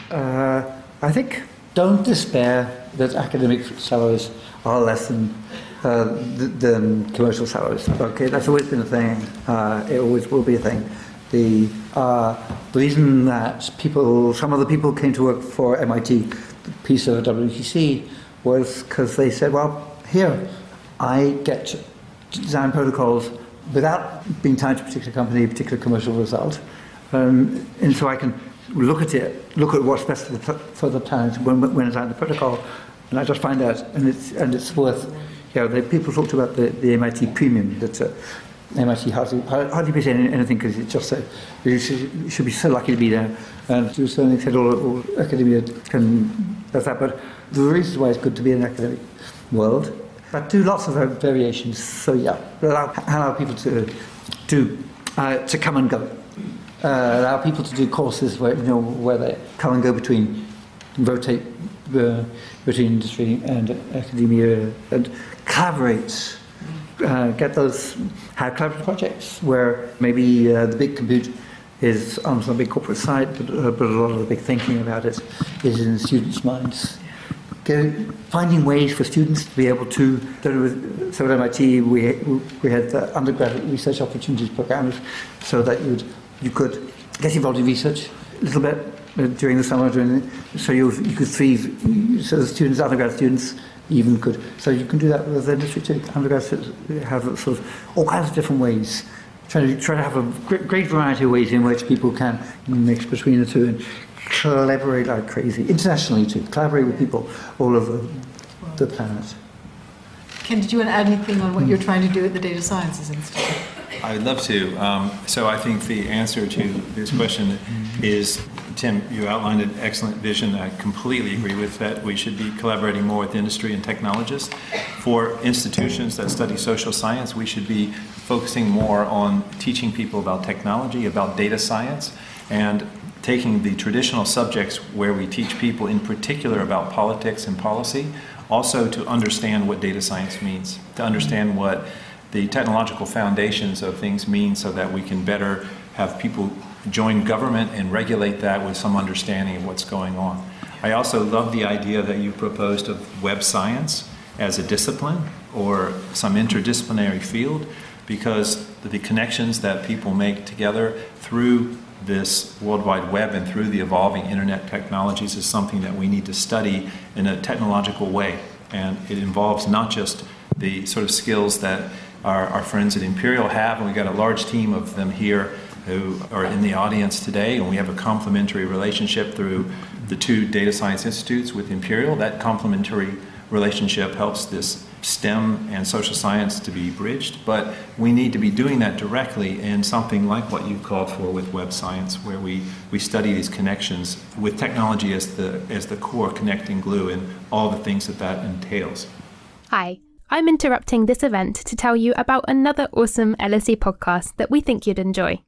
Uh, I think don't despair that academic salaries are less than uh, than commercial salaries. Okay, that's always been a thing. Uh, it always will be a thing. The, uh, reason that people, some of the people came to work for MIT, the piece of W3C, was because they said, well, here, I get to design protocols without being tied to a particular company, a particular commercial result. Um, and so I can look at it, look at what's best for the, for the planet when, when out the protocol, and I just find out, and it's, and it's worth, know, the, people talked about the, the MIT premium that uh, MIT hardly, hardly pays anything because it's just a, you should, be so lucky to be there. And to a certain extent, all, all academia can, does that. But the reasons why it's good to be in an academic world, but do lots of variations. So yeah, allow, allow people to, to, uh, to come and go. Uh, allow people to do courses where, you know, where they come and go between, rotate uh, between industry and academia and collaborate uh, get those have collaborative projects where maybe uh, the big compute is on some big corporate side, but, uh, but a lot of the big thinking about it is in students' minds. Go, finding ways for students to be able to, so at MIT we, we had the undergraduate research opportunities programs so that you'd, you could get involved in research a little bit during the summer, during the, so you, you could thrive, so the students, undergrad students, even could. So you can do that with industry too. Undergraduates have sort of all kinds of different ways. Try to, try to have a great, great variety of ways in which people can mix between the two and collaborate like crazy. Internationally too. Collaborate with people all over the planet. Ken, did you want to add anything on what you're trying to do at the Data Sciences Institute? I would love to. Um, so I think the answer to this question is Tim, you outlined an excellent vision. I completely agree with that. We should be collaborating more with industry and technologists. For institutions that study social science, we should be focusing more on teaching people about technology, about data science, and taking the traditional subjects where we teach people in particular about politics and policy, also to understand what data science means, to understand what the technological foundations of things mean so that we can better have people join government and regulate that with some understanding of what's going on. I also love the idea that you proposed of web science as a discipline or some interdisciplinary field because the connections that people make together through this World Wide Web and through the evolving internet technologies is something that we need to study in a technological way. And it involves not just the sort of skills that our, our friends at Imperial have, and we've got a large team of them here who are in the audience today, and we have a complementary relationship through the two data science institutes with Imperial. That complementary relationship helps this STEM and social science to be bridged, but we need to be doing that directly in something like what you've called for with web science, where we, we study these connections with technology as the, as the core connecting glue and all the things that that entails. Hi. I'm interrupting this event to tell you about another awesome LSE podcast that we think you'd enjoy.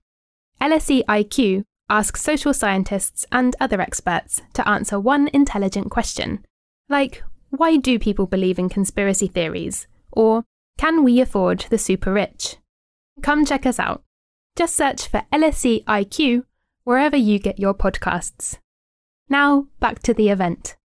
LSE IQ asks social scientists and other experts to answer one intelligent question, like why do people believe in conspiracy theories? Or can we afford the super rich? Come check us out. Just search for LSE IQ wherever you get your podcasts. Now, back to the event.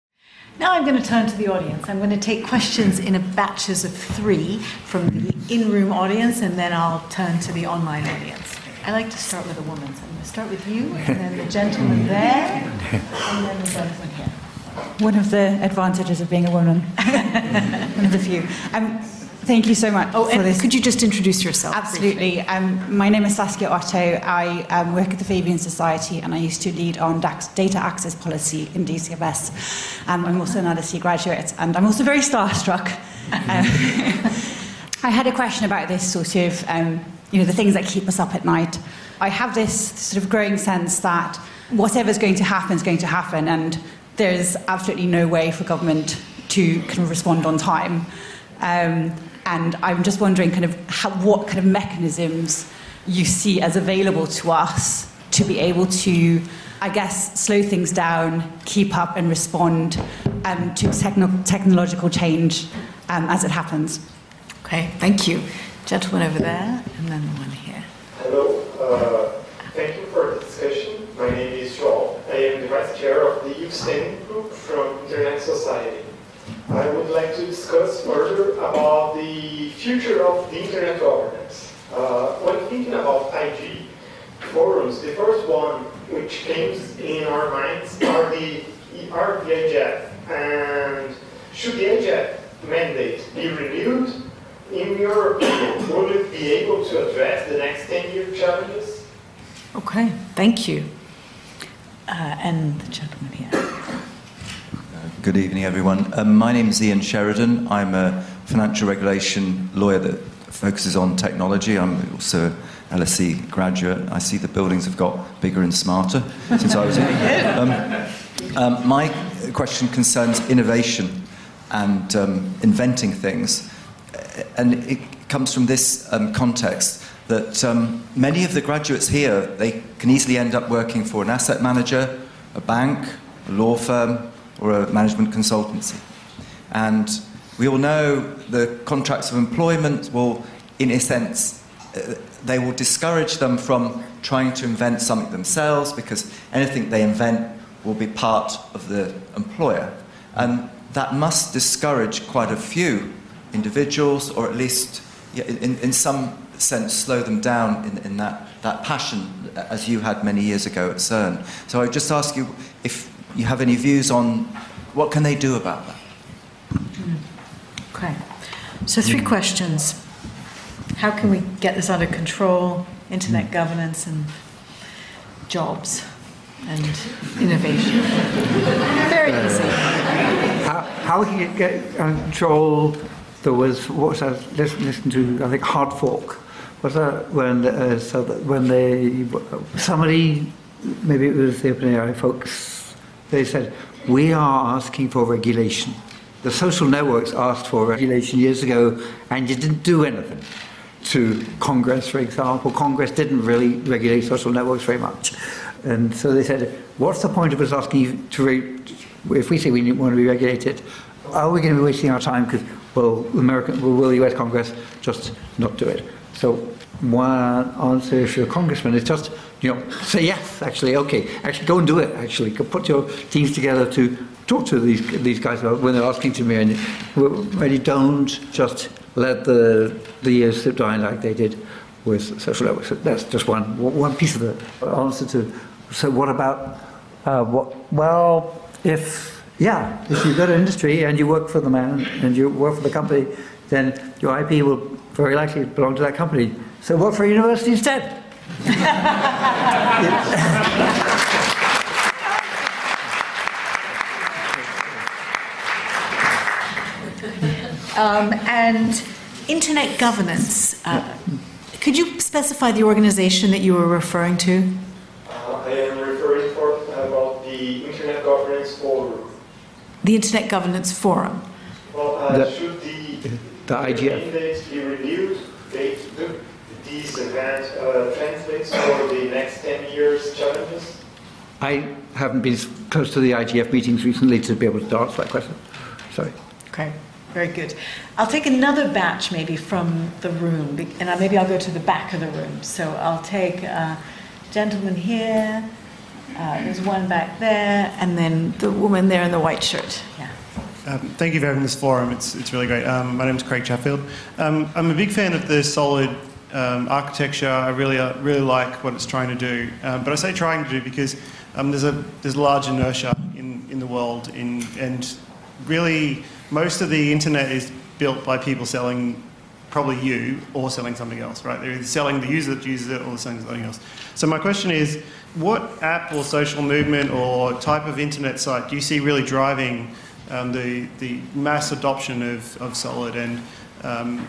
Now I'm going to turn to the audience. I'm going to take questions in batches of three from the in-room audience, and then I'll turn to the online audience. I like to start with a woman, so I'm going to start with you, and then the gentleman there, and then the gentleman here. One of the advantages of being a woman, one of the few. Um, Thank you so much. Oh, and this. could you just introduce yourself? Absolutely. Um, my name is Saskia Otto. I um, work at the Fabian Society and I used to lead on data access policy in DCFS. Um, I'm also an LSE graduate and I'm also very starstruck. Um, I had a question about this sort of, um, you know, the things that keep us up at night. I have this sort of growing sense that whatever's going to happen is going to happen and there's absolutely no way for government to kind of respond on time. Um, and I'm just wondering kind of how, what kind of mechanisms you see as available to us to be able to, I guess, slow things down, keep up and respond um, to techno- technological change um, as it happens. Okay, thank you. Gentleman over there, and then the one here. Hello, uh, thank you for the discussion. My name is Joel. I am the vice chair of the Youth Standing Group from Internet Society. I would like to discuss further about the future of the internet governance. Uh, when thinking about 5G, for forums. The first one, which comes in our minds, are the are and should the IGF mandate be renewed? In your opinion, will it be able to address the next 10-year challenges? Okay, thank you. Uh, and the gentleman here. Good evening, everyone. Um, my name is Ian Sheridan. I'm a financial regulation lawyer that focuses on technology. I'm also an LSE graduate. I see the buildings have got bigger and smarter since I was here. Um, um, my question concerns innovation and um, inventing things. And it comes from this um, context that um, many of the graduates here, they can easily end up working for an asset manager, a bank, a law firm, or a management consultancy. And we all know the contracts of employment will, in a sense, uh, they will discourage them from trying to invent something themselves because anything they invent will be part of the employer. And that must discourage quite a few individuals, or at least in, in some sense slow them down in, in that, that passion as you had many years ago at CERN. So I would just ask you if you have any views on what can they do about that? Okay. So three questions. How can we get this under control? Internet Hmm. governance and jobs and innovation. Very easy. How, how can you get under control? There was what was I listen to? I think hard fork. Was that when uh, so that when they somebody maybe it was the OpenAI folks they said we are asking for regulation. The social networks asked for regulation years ago, and you didn't do anything. To Congress, for example, Congress didn't really regulate social networks very much, and so they said, "What's the point of us asking you to?" Re- if we say we want to be regulated, are we going to be wasting our time? Because well, American, will the U.S. Congress just not do it? So one answer for a congressman is just you know say yes. Actually, okay, actually go and do it. Actually, put your teams together to talk to these these guys when they're asking to me, and really don't just let the the years slip by like they did with social networks. That's just one one piece of the answer to. So what about uh, what? Well, if yeah, if you go to industry and you work for the man and you work for the company, then your IP will very likely belong to that company. So work for a university instead. Um, and internet governance. Uh, could you specify the organization that you were referring to? Uh, I am referring for about the Internet Governance Forum. The Internet Governance Forum. Well, uh, The- should the, the IGF. mandates be reviewed? They, do these event uh, translates for the next 10 years challenges? I haven't been close to the IGF meetings recently to be able to answer that question. Sorry. Okay, very good. I'll take another batch maybe from the room, and maybe I'll go to the back of the room. So I'll take a gentleman here. Uh, there's one back there, and then the woman there in the white shirt. Yeah. Um, thank you for having this forum. It's, it's really great. Um, my name is Craig Chatfield. Um, I'm a big fan of the solid um, architecture. I really, uh, really like what it's trying to do. Um, but I say trying to do because um, there's a there's large inertia in, in the world, in, and really most of the internet is built by people selling probably you or selling something else, right? They're either selling the user that uses it or selling something else. So my question is, what app or social movement or type of internet site do you see really driving um, the, the mass adoption of, of Solid and um,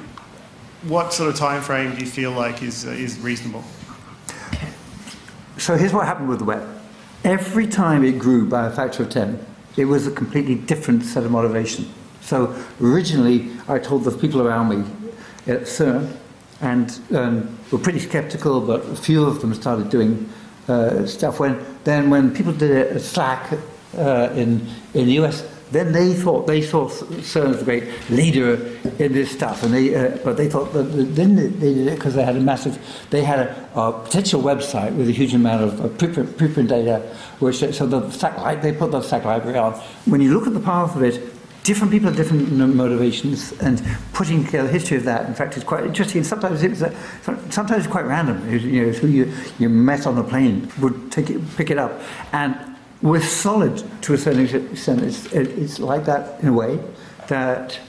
what sort of time frame do you feel like is, uh, is reasonable? So here's what happened with the web. Every time it grew by a factor of 10, it was a completely different set of motivation. So originally, I told the people around me at CERN, and um, were pretty skeptical, but a few of them started doing uh, stuff. When then, when people did it at SLAC uh, in in the US, then they thought they saw CERN as the great leader in this stuff, and they uh, but they thought that then they did it because they had a massive they had a, a potential website with a huge amount of preprint, preprint data, which so the SLAC li- they put the SLAC library on. When you look at the path of it, different people have different motivations, and putting together the history of that, in fact, is quite interesting. Sometimes it's uh, sometimes it's quite random. You know, who you, you met on a plane would take it, pick it up, and with solid to a certain extent, it's, it's like that in a way that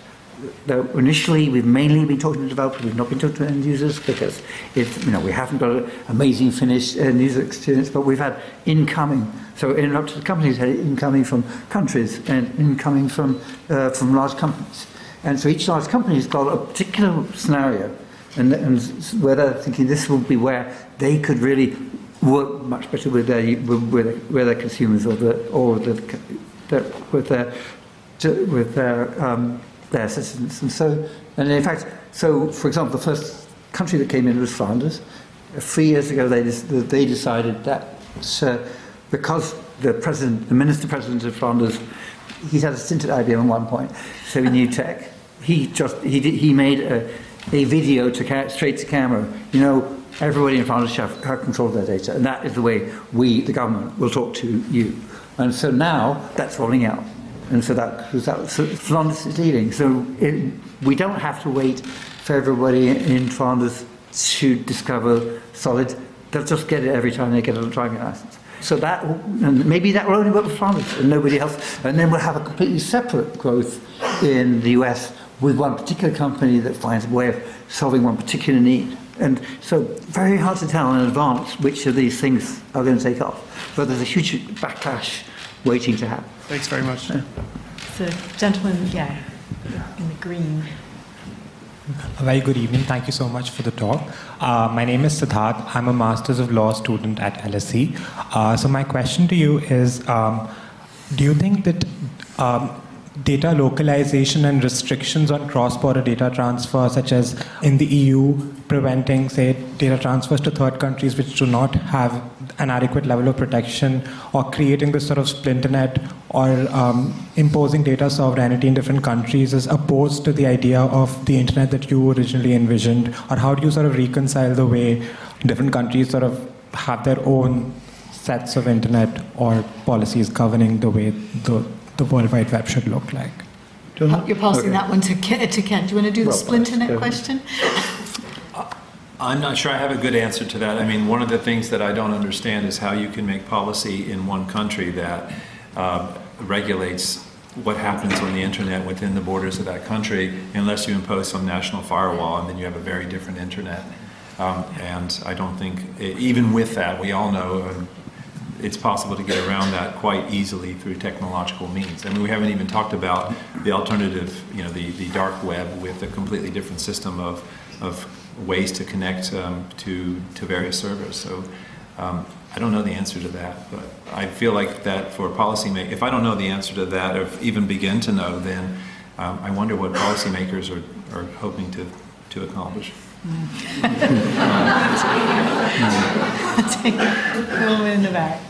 initially we've mainly been talking to developers, we've not been talking to end users because if, you know, we haven't got an amazing finished end user experience, but we've had incoming. So in companies had incoming from countries and incoming from, uh, from large companies. And so each large company has got a particular scenario and, and where they're thinking this will be where they could really work much better with their, with, with their consumers or, the, or the, the, with their, with their um, their citizens. And so, and in fact, so for example, the first country that came in was Flanders. Three years ago, they, they decided that uh, because the president, the minister president of Flanders, he's had a stint at IBM at one point, so he knew tech. He just he did, he made a, a video to straight to camera. You know, everybody in Flanders have control of their data, and that is the way we, the government, will talk to you. And so now that's rolling out. And so that was that so Flanders is leading. So it, we don't have to wait for everybody in Flanders to discover solid. They'll just get it every time they get a driving license. So that, and maybe that will only work for Flanders and nobody else. And then we'll have a completely separate growth in the US with one particular company that finds a way of solving one particular need. And so, very hard to tell in advance which of these things are going to take off. But there's a huge backlash waiting to happen. Thanks very much. The gentleman, yeah, in the green. A very good evening. Thank you so much for the talk. Uh, my name is Siddharth. I'm a Master's of Law student at LSE. Uh, so, my question to you is um, Do you think that um, data localization and restrictions on cross border data transfer, such as in the EU, preventing, say, data transfers to third countries which do not have an adequate level of protection, or creating this sort of splinter net, or um, imposing data sovereignty in different countries is opposed to the idea of the internet that you originally envisioned? Or how do you sort of reconcile the way different countries sort of have their own sets of internet or policies governing the way the the World Wide Web should look like. You're passing okay. that one to, Ken, to Ken. Do you want to do the well, splinternet question? I'm not sure I have a good answer to that. I mean, one of the things that I don't understand is how you can make policy in one country that uh, regulates what happens on the internet within the borders of that country unless you impose some national firewall and then you have a very different internet. Um, and I don't think, even with that, we all know, um, it's possible to get around that quite easily through technological means. I mean, we haven't even talked about the alternative, you know, the, the dark web with a completely different system of, of ways to connect um, to, to various servers. So um, I don't know the answer to that, but I feel like that for policymakers, if I don't know the answer to that or even begin to know, then um, I wonder what policymakers are, are hoping to, to accomplish. Mm. woman in the back.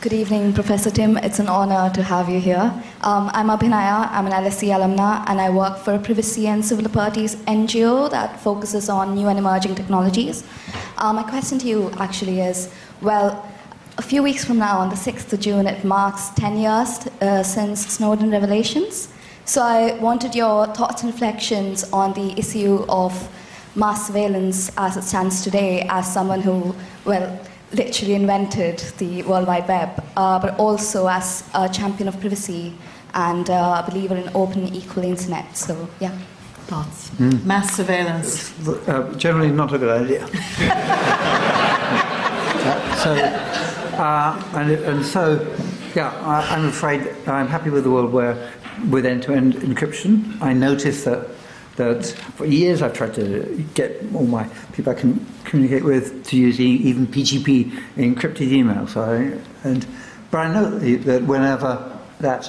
Good evening, Professor Tim. It's an honor to have you here. Um, I'm Abhinaya. I'm an LSE alumna, and I work for a privacy and civil liberties NGO that focuses on new and emerging technologies. Uh, my question to you actually is well, a few weeks from now, on the 6th of June, it marks 10 years uh, since Snowden revelations. So I wanted your thoughts and reflections on the issue of mass surveillance as it stands today, as someone who, well, literally invented the World Wide Web, uh, but also as a champion of privacy and uh, a believer in open, equal internet. So, yeah. Thoughts? Mm. Mass surveillance. Uh, generally, not a good idea. so, uh, and, and so, yeah, I, I'm afraid I'm happy with the world where, with end-to-end encryption, I notice that that for years I've tried to get all my people I can communicate with to use even PGP encrypted email. So I, and but I know that whenever that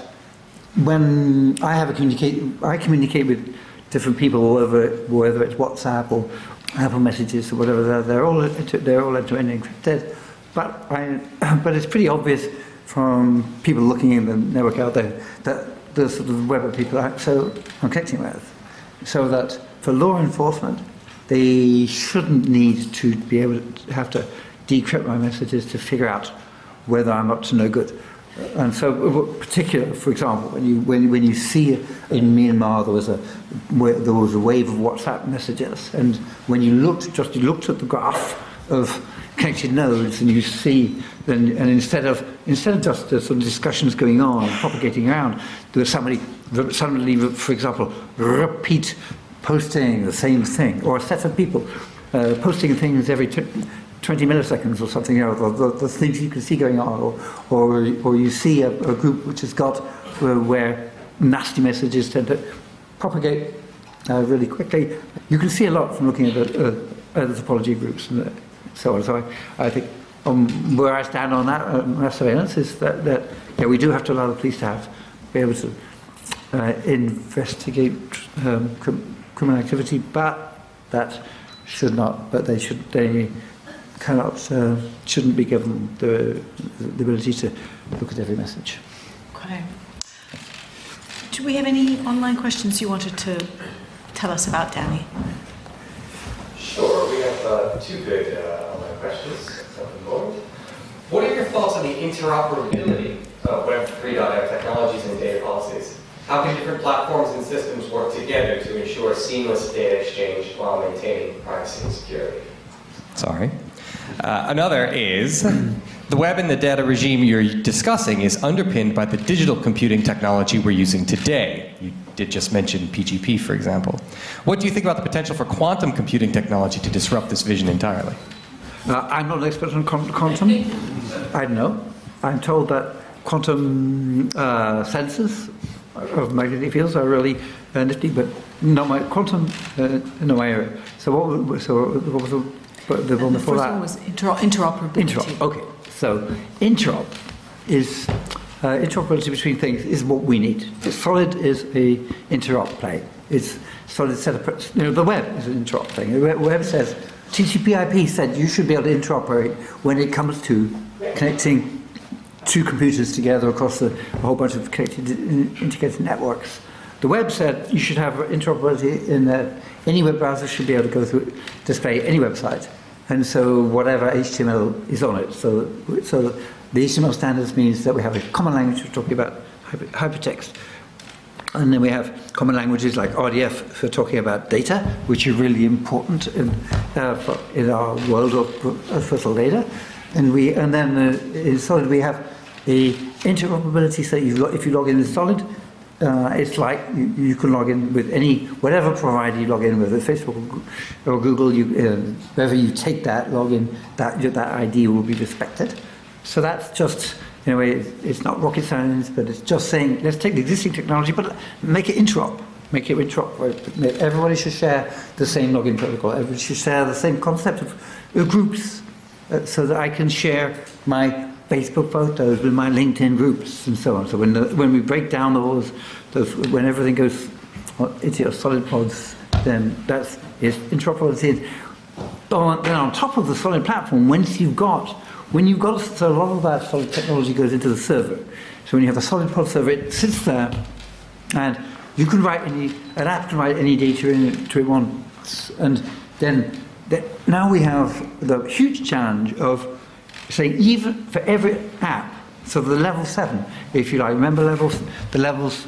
when I have a communicate, I communicate with different people, all over whether it's WhatsApp or Apple Messages or whatever. They're, they're all they're all end-to-end encrypted. But I but it's pretty obvious from people looking in the network out there that the sort of web of people are, so I'm connecting with so that for law enforcement, they shouldn't need to be able to have to decrypt my messages to figure out whether I'm up to no good. And so, particular, for example, when you when, when you see in Myanmar there was a there was a wave of WhatsApp messages, and when you looked just you looked at the graph of connected nodes, and you see then and instead of instead of just the sort of discussions going on propagating around, there was somebody suddenly, for example, repeat posting the same thing, or a set of people uh, posting things every. T- 20 milliseconds or something, you know, the, the, things you can see going on, or, or, or you see a, a group which has got uh, where nasty messages tend to propagate uh, really quickly. You can see a lot from looking at the, uh, the topology groups and so on. So I, I think um, where I stand on that, uh, surveillance is that, that yeah, we do have to allow the police to have be able to uh, investigate um, criminal activity, but that should not. But they should they cannot, uh, shouldn't be given the, the ability to look at every message. Okay. Do we have any online questions you wanted to tell us about, Danny? Sure, we have uh, two good uh, online questions at the moment. What are your thoughts on the interoperability of Web 3.0 technologies and data policies? How can different platforms and systems work together to ensure seamless data exchange while maintaining privacy and security? Sorry. Uh, another is the web and the data regime you're discussing is underpinned by the digital computing technology we're using today. You did just mention PGP, for example. What do you think about the potential for quantum computing technology to disrupt this vision entirely? Uh, I'm not an expert on quantum. I don't know. I'm told that quantum uh, sensors of magnetic fields are really uh, nifty, but not my quantum, uh, no my area. So what, so what was the but the one before that was inter- interoperability. Interop. Okay, so interop is uh, interoperability between things is what we need. The Solid is a interop plane. It's solid set of you know the web is an interop thing. The web says TCP/IP said you should be able to interoperate when it comes to connecting two computers together across a, whole bunch of connected integrated networks. The web said you should have interoperability in that any web browser should be able to go through, display any website. And so whatever HTML is on it. So, so the HTML standards means that we have a common language for talking about hyper, hypertext. And then we have common languages like RDF for talking about data, which is really important in, uh, for, in our world of, of personal data. And, we, and then uh, in Solid we have the interoperability, so you, if you log in with Solid, uh, it's like you, you, can log in with any whatever provider you log in with, Facebook or Google. You, uh, wherever you take that login, that that ID will be respected. So that's just in a way, it's not rocket science, but it's just saying let's take the existing technology, but make it interop. Make it interop. Everybody should share the same login protocol. Everybody should share the same concept of uh, groups, uh, so that I can share my Facebook photos with my LinkedIn groups and so on. So when, the, when we break down those, those, when everything goes into your solid pods, then that's is oh, interoperability. But then on top of the solid platform, once you've got, when you've got, so a lot of that solid technology goes into the server. So when you have a solid pod server, it sits there, and you can write any, an app can write any data into it once, and then now we have the huge challenge of saying even for every app, so the level seven, if you like, remember levels, the levels,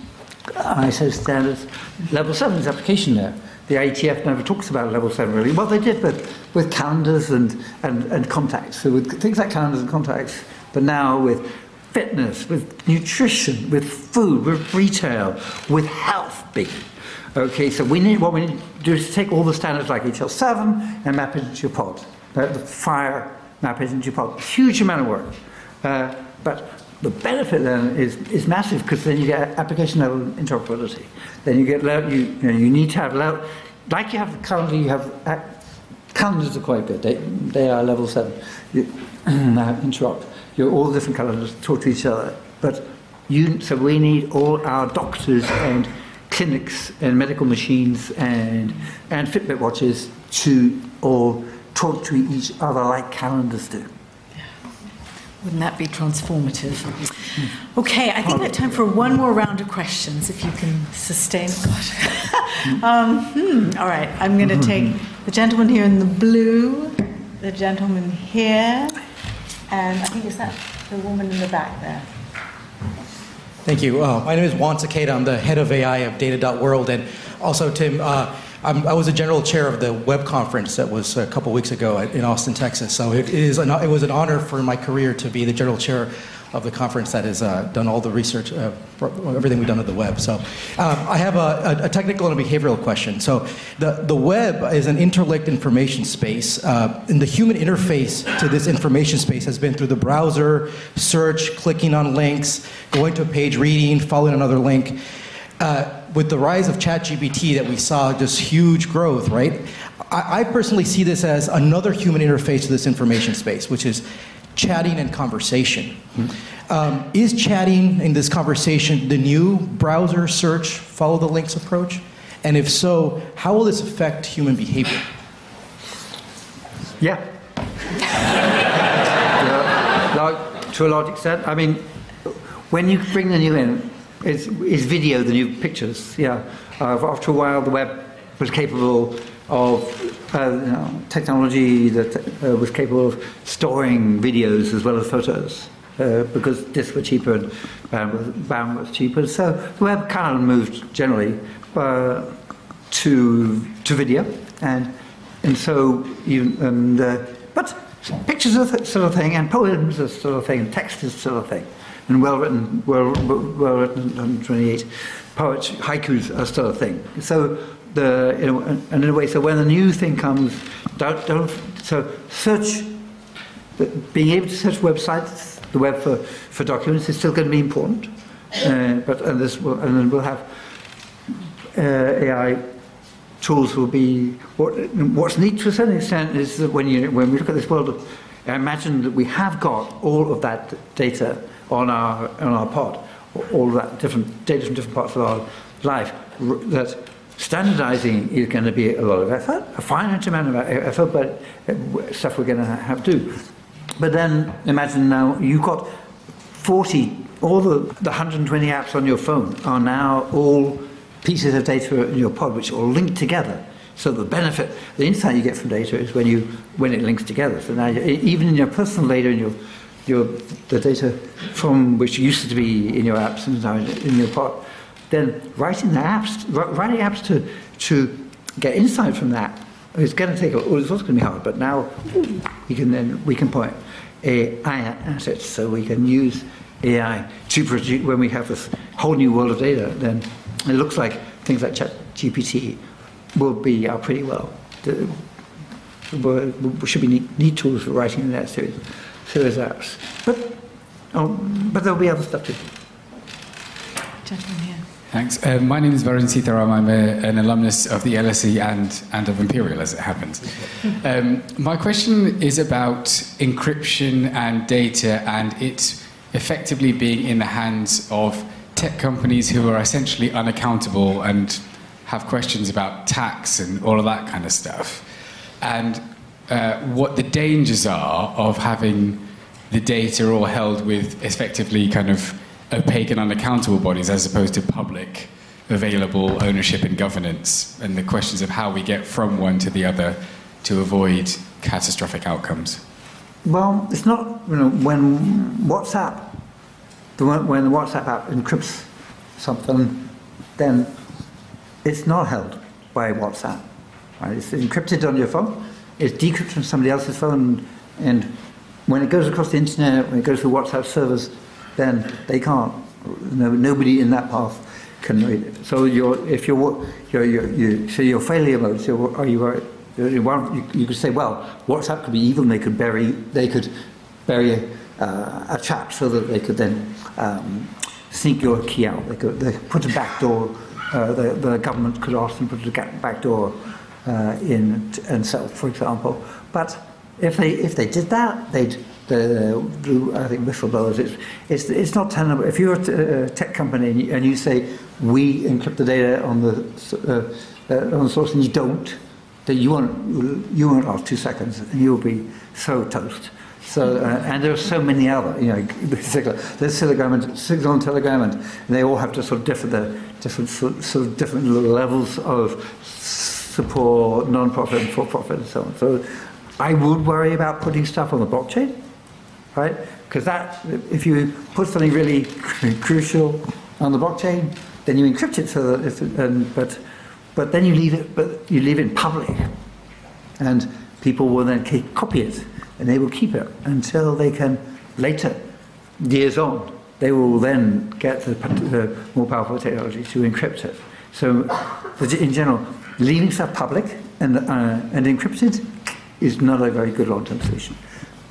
uh, ISO standards, level seven is application there. The IETF never talks about level seven really. Well, they did with, with calendars and, and, and contacts, so with things like calendars and contacts, but now with fitness, with nutrition, with food, with retail, with health big. Okay, so we need what we need to do is take all the standards like HL7 and map it into your pod. The FHIR it into pod. Huge amount of work. Uh, but the benefit then is, is massive because then you get application level interoperability. Then you get you, you, know, you need to have level, like you have currently, you have uh, calendars are quite good. They, they are level seven. You interrupt. You're all different calendars talk to each other. But you, so we need all our doctors and clinics and medical machines and, and Fitbit watches to all talk to each other like calendars do. Wouldn't that be transformative? Okay, I think we have time for one more round of questions, if you can sustain. um, hmm, all right, I'm going to take the gentleman here in the blue, the gentleman here, and I think is that the woman in the back there. Thank you. Uh, my name is Juan Sequeda. I'm the head of AI of Data.World. And also, Tim, uh, i was a general chair of the web conference that was a couple weeks ago in Austin, Texas. So it, is an, it was an honor for my career to be the general chair of the conference that has uh, done all the research, uh, everything we've done on the web. So um, I have a, a, technical and a behavioral question. So the, the web is an interlinked information space, uh, and the human interface to this information space has been through the browser, search, clicking on links, going to a page, reading, following another link. Uh, with the rise of ChatGPT that we saw just huge growth, right? I, I personally see this as another human interface to this information space, which is chatting and conversation. Um, is chatting in this conversation the new browser search, follow the links approach? And if so, how will this affect human behavior? Yeah. yeah. To a large extent. I mean, when you bring the new in, is, is video the new pictures? Yeah. Uh, after a while, the web was capable of uh, you know, technology that uh, was capable of storing videos as well as photos. Uh, because discs were cheaper and bandwidth, bandwidth cheaper. So the web kind of moved generally uh, to to video, and and so you and uh, but pictures are the sort of thing, and poems are sort of thing, and text is sort of thing, and well written, well well written, 128 poets, haikus are still a thing. So the, you know, and in a way, so when a new thing comes, don't, don't, so search, being able to search websites, the web for, for documents is still going to be important. Uh, but and this will, and then we'll have uh, AI tools will be what, what's neat to a certain extent is that when you when we look at this world of, imagine that we have got all of that data on our on our pod all that different data from different parts of our life that Standardizing is going to be a lot of effort, a finite amount of effort, but uh, stuff we're going to have to do. But then imagine now you've got 40, all the, the 120 apps on your phone are now all pieces of data in your pod which are all linked together. So the benefit, the insight you get from data is when you when it links together. So now even in your personal data, in your your the data from which used to be in your apps and now in your pod then writing the apps, writing apps to, to get insight from that is going to take, well, it's also going to be hard, but now we can then, we can point AI at it, so we can use AI to produce, when we have this whole new world of data, then it looks like things like ChatGPT will be out pretty well. The, should be neat, neat, tools for writing in that series, series of apps. But, oh, but there'll be other stuff too. Gentlemen here. Thanks. Uh, my name is Varun Sitaram. I'm a, an alumnus of the LSE and, and of Imperial, as it happens. Um, my question is about encryption and data and it effectively being in the hands of tech companies who are essentially unaccountable and have questions about tax and all of that kind of stuff. And uh, what the dangers are of having the data all held with effectively kind of opaque and unaccountable bodies as opposed to public, available ownership and governance, and the questions of how we get from one to the other to avoid catastrophic outcomes? Well, it's not, you know, when WhatsApp, the, when the WhatsApp app encrypts something, then it's not held by WhatsApp. Right? It's encrypted on your phone, it's decrypted from somebody else's phone, and when it goes across the internet, when it goes through WhatsApp servers, then they can't. No, nobody in that path can read it. So you're, if you're, you're, you're, you so your failure mode, so are you? You, could say, well, WhatsApp could be evil, and they could bury, they could bury a, uh, a chat so that they could then um, sneak your key out. They could they put a back door. Uh, the, the government could ask them to put a back door uh, in and sell, for example. But if they if they did that, they'd the, the I think whistleblowers. It's, it's, it's not tenable. If you're a tech company and you, and you say we encrypt the data on the uh, uh, on the source and you don't, then you won't you won't last two seconds and you'll be so toast. So uh, and there are so many other you know there's Telegram and Signal and Telegram and they all have to sort of differ the different sort of different levels of support, non-profit and for-profit and so on. So I would worry about putting stuff on the blockchain right? Because that, if you put something really crucial on the blockchain, then you encrypt it so that and, but, but then you leave it, but you leave it in public, and people will then copy it, and they will keep it until they can later, years on, they will then get the, the more powerful technology to encrypt it. So, in general, leaving stuff public and, uh, and encrypted is not a very good long-term solution.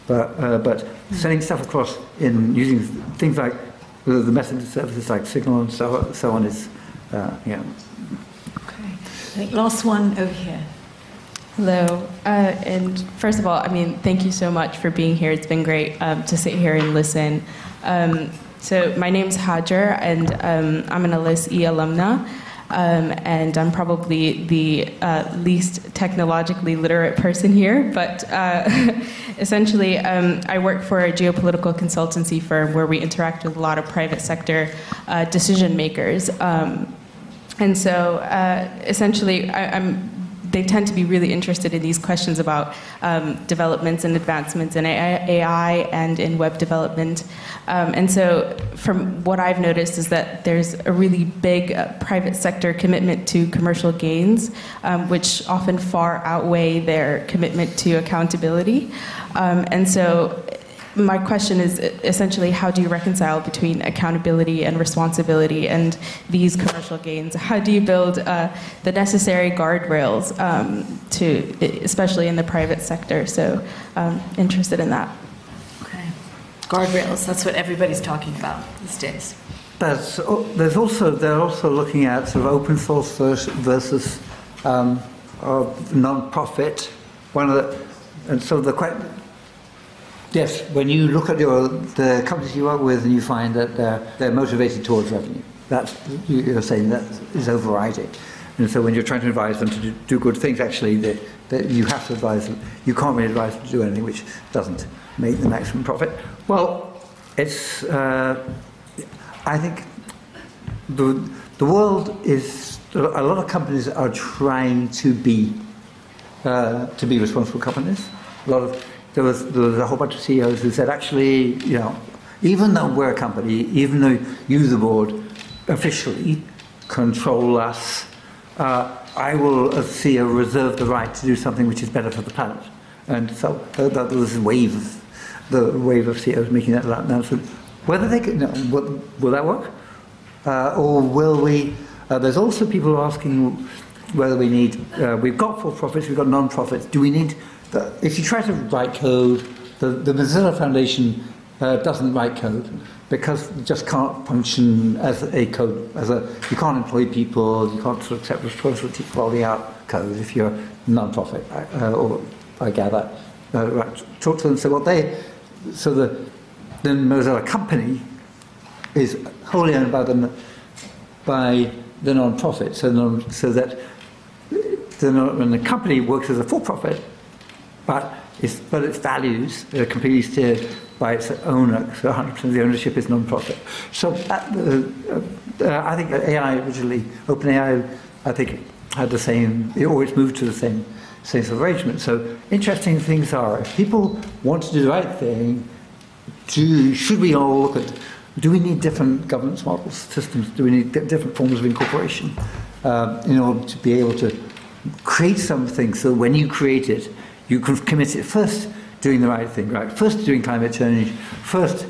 But, uh, but sending stuff across in using things like the, the messenger services like Signal and so, so on is, uh, yeah. Okay. Last one over here. Hello. Uh, and first of all, I mean, thank you so much for being here. It's been great um, to sit here and listen. Um, so my name's Hajar, and um, I'm an LSE alumna. Um, and I'm probably the uh, least technologically literate person here, but uh, essentially, um, I work for a geopolitical consultancy firm where we interact with a lot of private sector uh, decision makers. Um, and so, uh, essentially, I, I'm they tend to be really interested in these questions about um, developments and advancements in AI and in web development. Um, and so, from what I've noticed, is that there's a really big uh, private sector commitment to commercial gains, um, which often far outweigh their commitment to accountability. Um, and so, my question is essentially how do you reconcile between accountability and responsibility and these commercial gains? How do you build uh, the necessary guardrails um, to, especially in the private sector? So, um, interested in that. Okay, guardrails. That's what everybody's talking about these days. There's, there's also they're also looking at sort of open source versus um, non-profit. One of the and so the Yes, when you look at your, the companies you work with and you find that they're, they're motivated towards revenue, that's, you're saying that is overriding. And so when you're trying to advise them to do, do good things, actually, that, that you have to advise them, you can't really advise them to do anything which doesn't make the maximum profit. Well, it's, uh, I think the, the world is, a lot of companies are trying to be, uh, to be responsible companies. A lot of there was, there was a whole bunch of CEOs who said, actually, you know, even though we're a company, even though you, the board, officially control us, uh, I will, as CEO, reserve the right to do something which is better for the planet. And so uh, there was this wave of, the wave of CEOs making that announcement. Whether they could, no, will, will that work? Uh, or will we, uh, there's also people asking whether we need, uh, we've got for-profits, we've got non-profits, do we need if you try to write code, the, the Mozilla Foundation uh, doesn't write code because it just can't function as a code, as a, you can't employ people, you can't sort of accept responsibility for the out code if you're a non-profit, uh, or I gather. Uh, right, talk to them, so what they, so the, the Mozilla company is wholly owned by the, by the non-profit, so, non, so that the, when the company works as a for-profit, but its, but its values are completely steered by its owner, so 100% of the ownership is non-profit. So uh, uh, I think AI originally, OpenAI, I think had the same, it always moved to the same, same of arrangement. So interesting things are, if people want to do the right thing, do, should we all look at, do we need different governance models, systems, do we need different forms of incorporation uh, in order to be able to create something so when you create it, you can commit it first doing the right thing, right? First doing climate change, first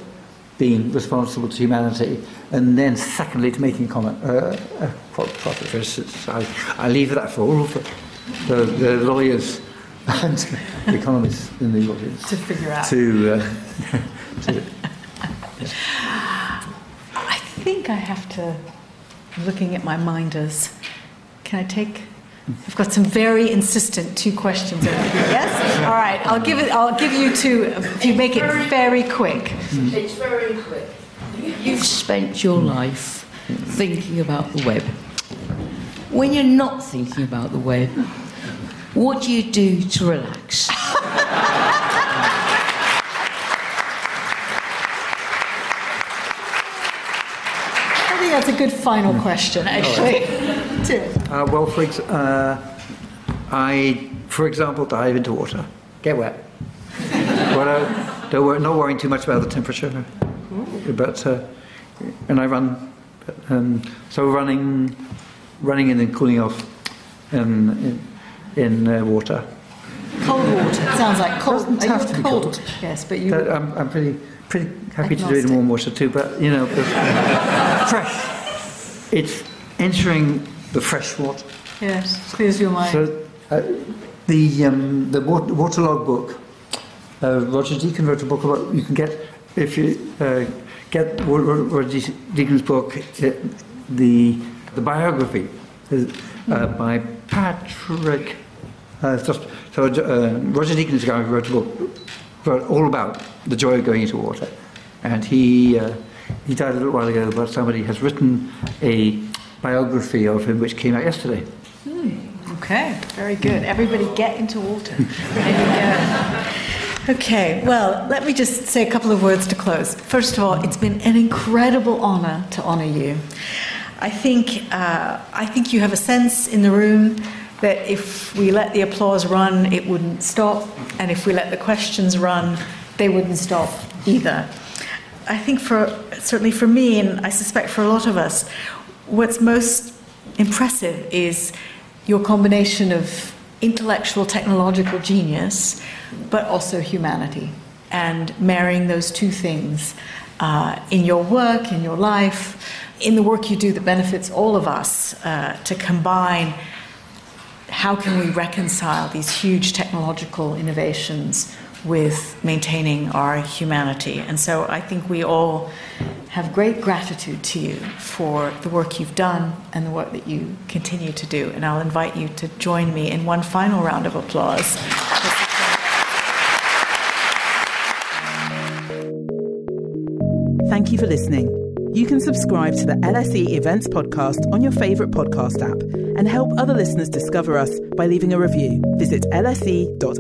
being responsible to humanity, and then secondly to making comment, uh, uh, profit. For instance, I, I leave that for all of the, the, the lawyers and the economists in the audience to figure out. To, uh, to I think I have to. Looking at my minders, can I take? I've got some very insistent two questions over here. Yes? All right, I'll give it I'll give you two if you make it very quick. It's very quick. You've spent your life thinking about the web. When you're not thinking about the web, what do you do to relax? I think that's a good final question, actually. Uh, well, for ex- uh, I, for example, dive into water, get wet. I, don't worry, not worrying too much about the temperature. But uh, and I run, um, so running, running and then cooling off um, in, in uh, water. Cold water. It sounds like cold. Doesn't you have to be cold? cold. Yes, but you. But I'm, I'm pretty pretty happy to do it in warm water too. But you know, fresh. It's entering the fresh water. yes, clears your mind. So uh, the um, the water, waterlog book. Uh, Roger Deakin wrote a book about you can get if you uh, get Ro- Ro- Roger Deakin's book, uh, the the biography is, uh, by Patrick. Uh, just, so uh, Roger Deakin's guy who wrote a book wrote all about the joy of going into water, and he uh, he died a little while ago. But somebody has written a biography of him, which came out yesterday. Okay, very good. Everybody get into water. There you go. Okay, well, let me just say a couple of words to close. First of all, it's been an incredible honor to honor you. I think, uh, I think you have a sense in the room that if we let the applause run, it wouldn't stop, and if we let the questions run, they wouldn't stop either. I think for certainly for me, and I suspect for a lot of us, what's most impressive is your combination of intellectual, technological genius, but also humanity, and marrying those two things uh, in your work, in your life, in the work you do that benefits all of us, uh, to combine how can we reconcile these huge technological innovations with maintaining our humanity. And so I think we all have great gratitude to you for the work you've done and the work that you continue to do. And I'll invite you to join me in one final round of applause. Thank you for listening. You can subscribe to the LSE Events Podcast on your favourite podcast app and help other listeners discover us by leaving a review. Visit lse.ac.uk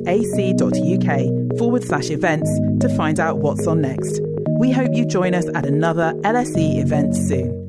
forward slash events to find out what's on next. We hope you join us at another LSE event soon.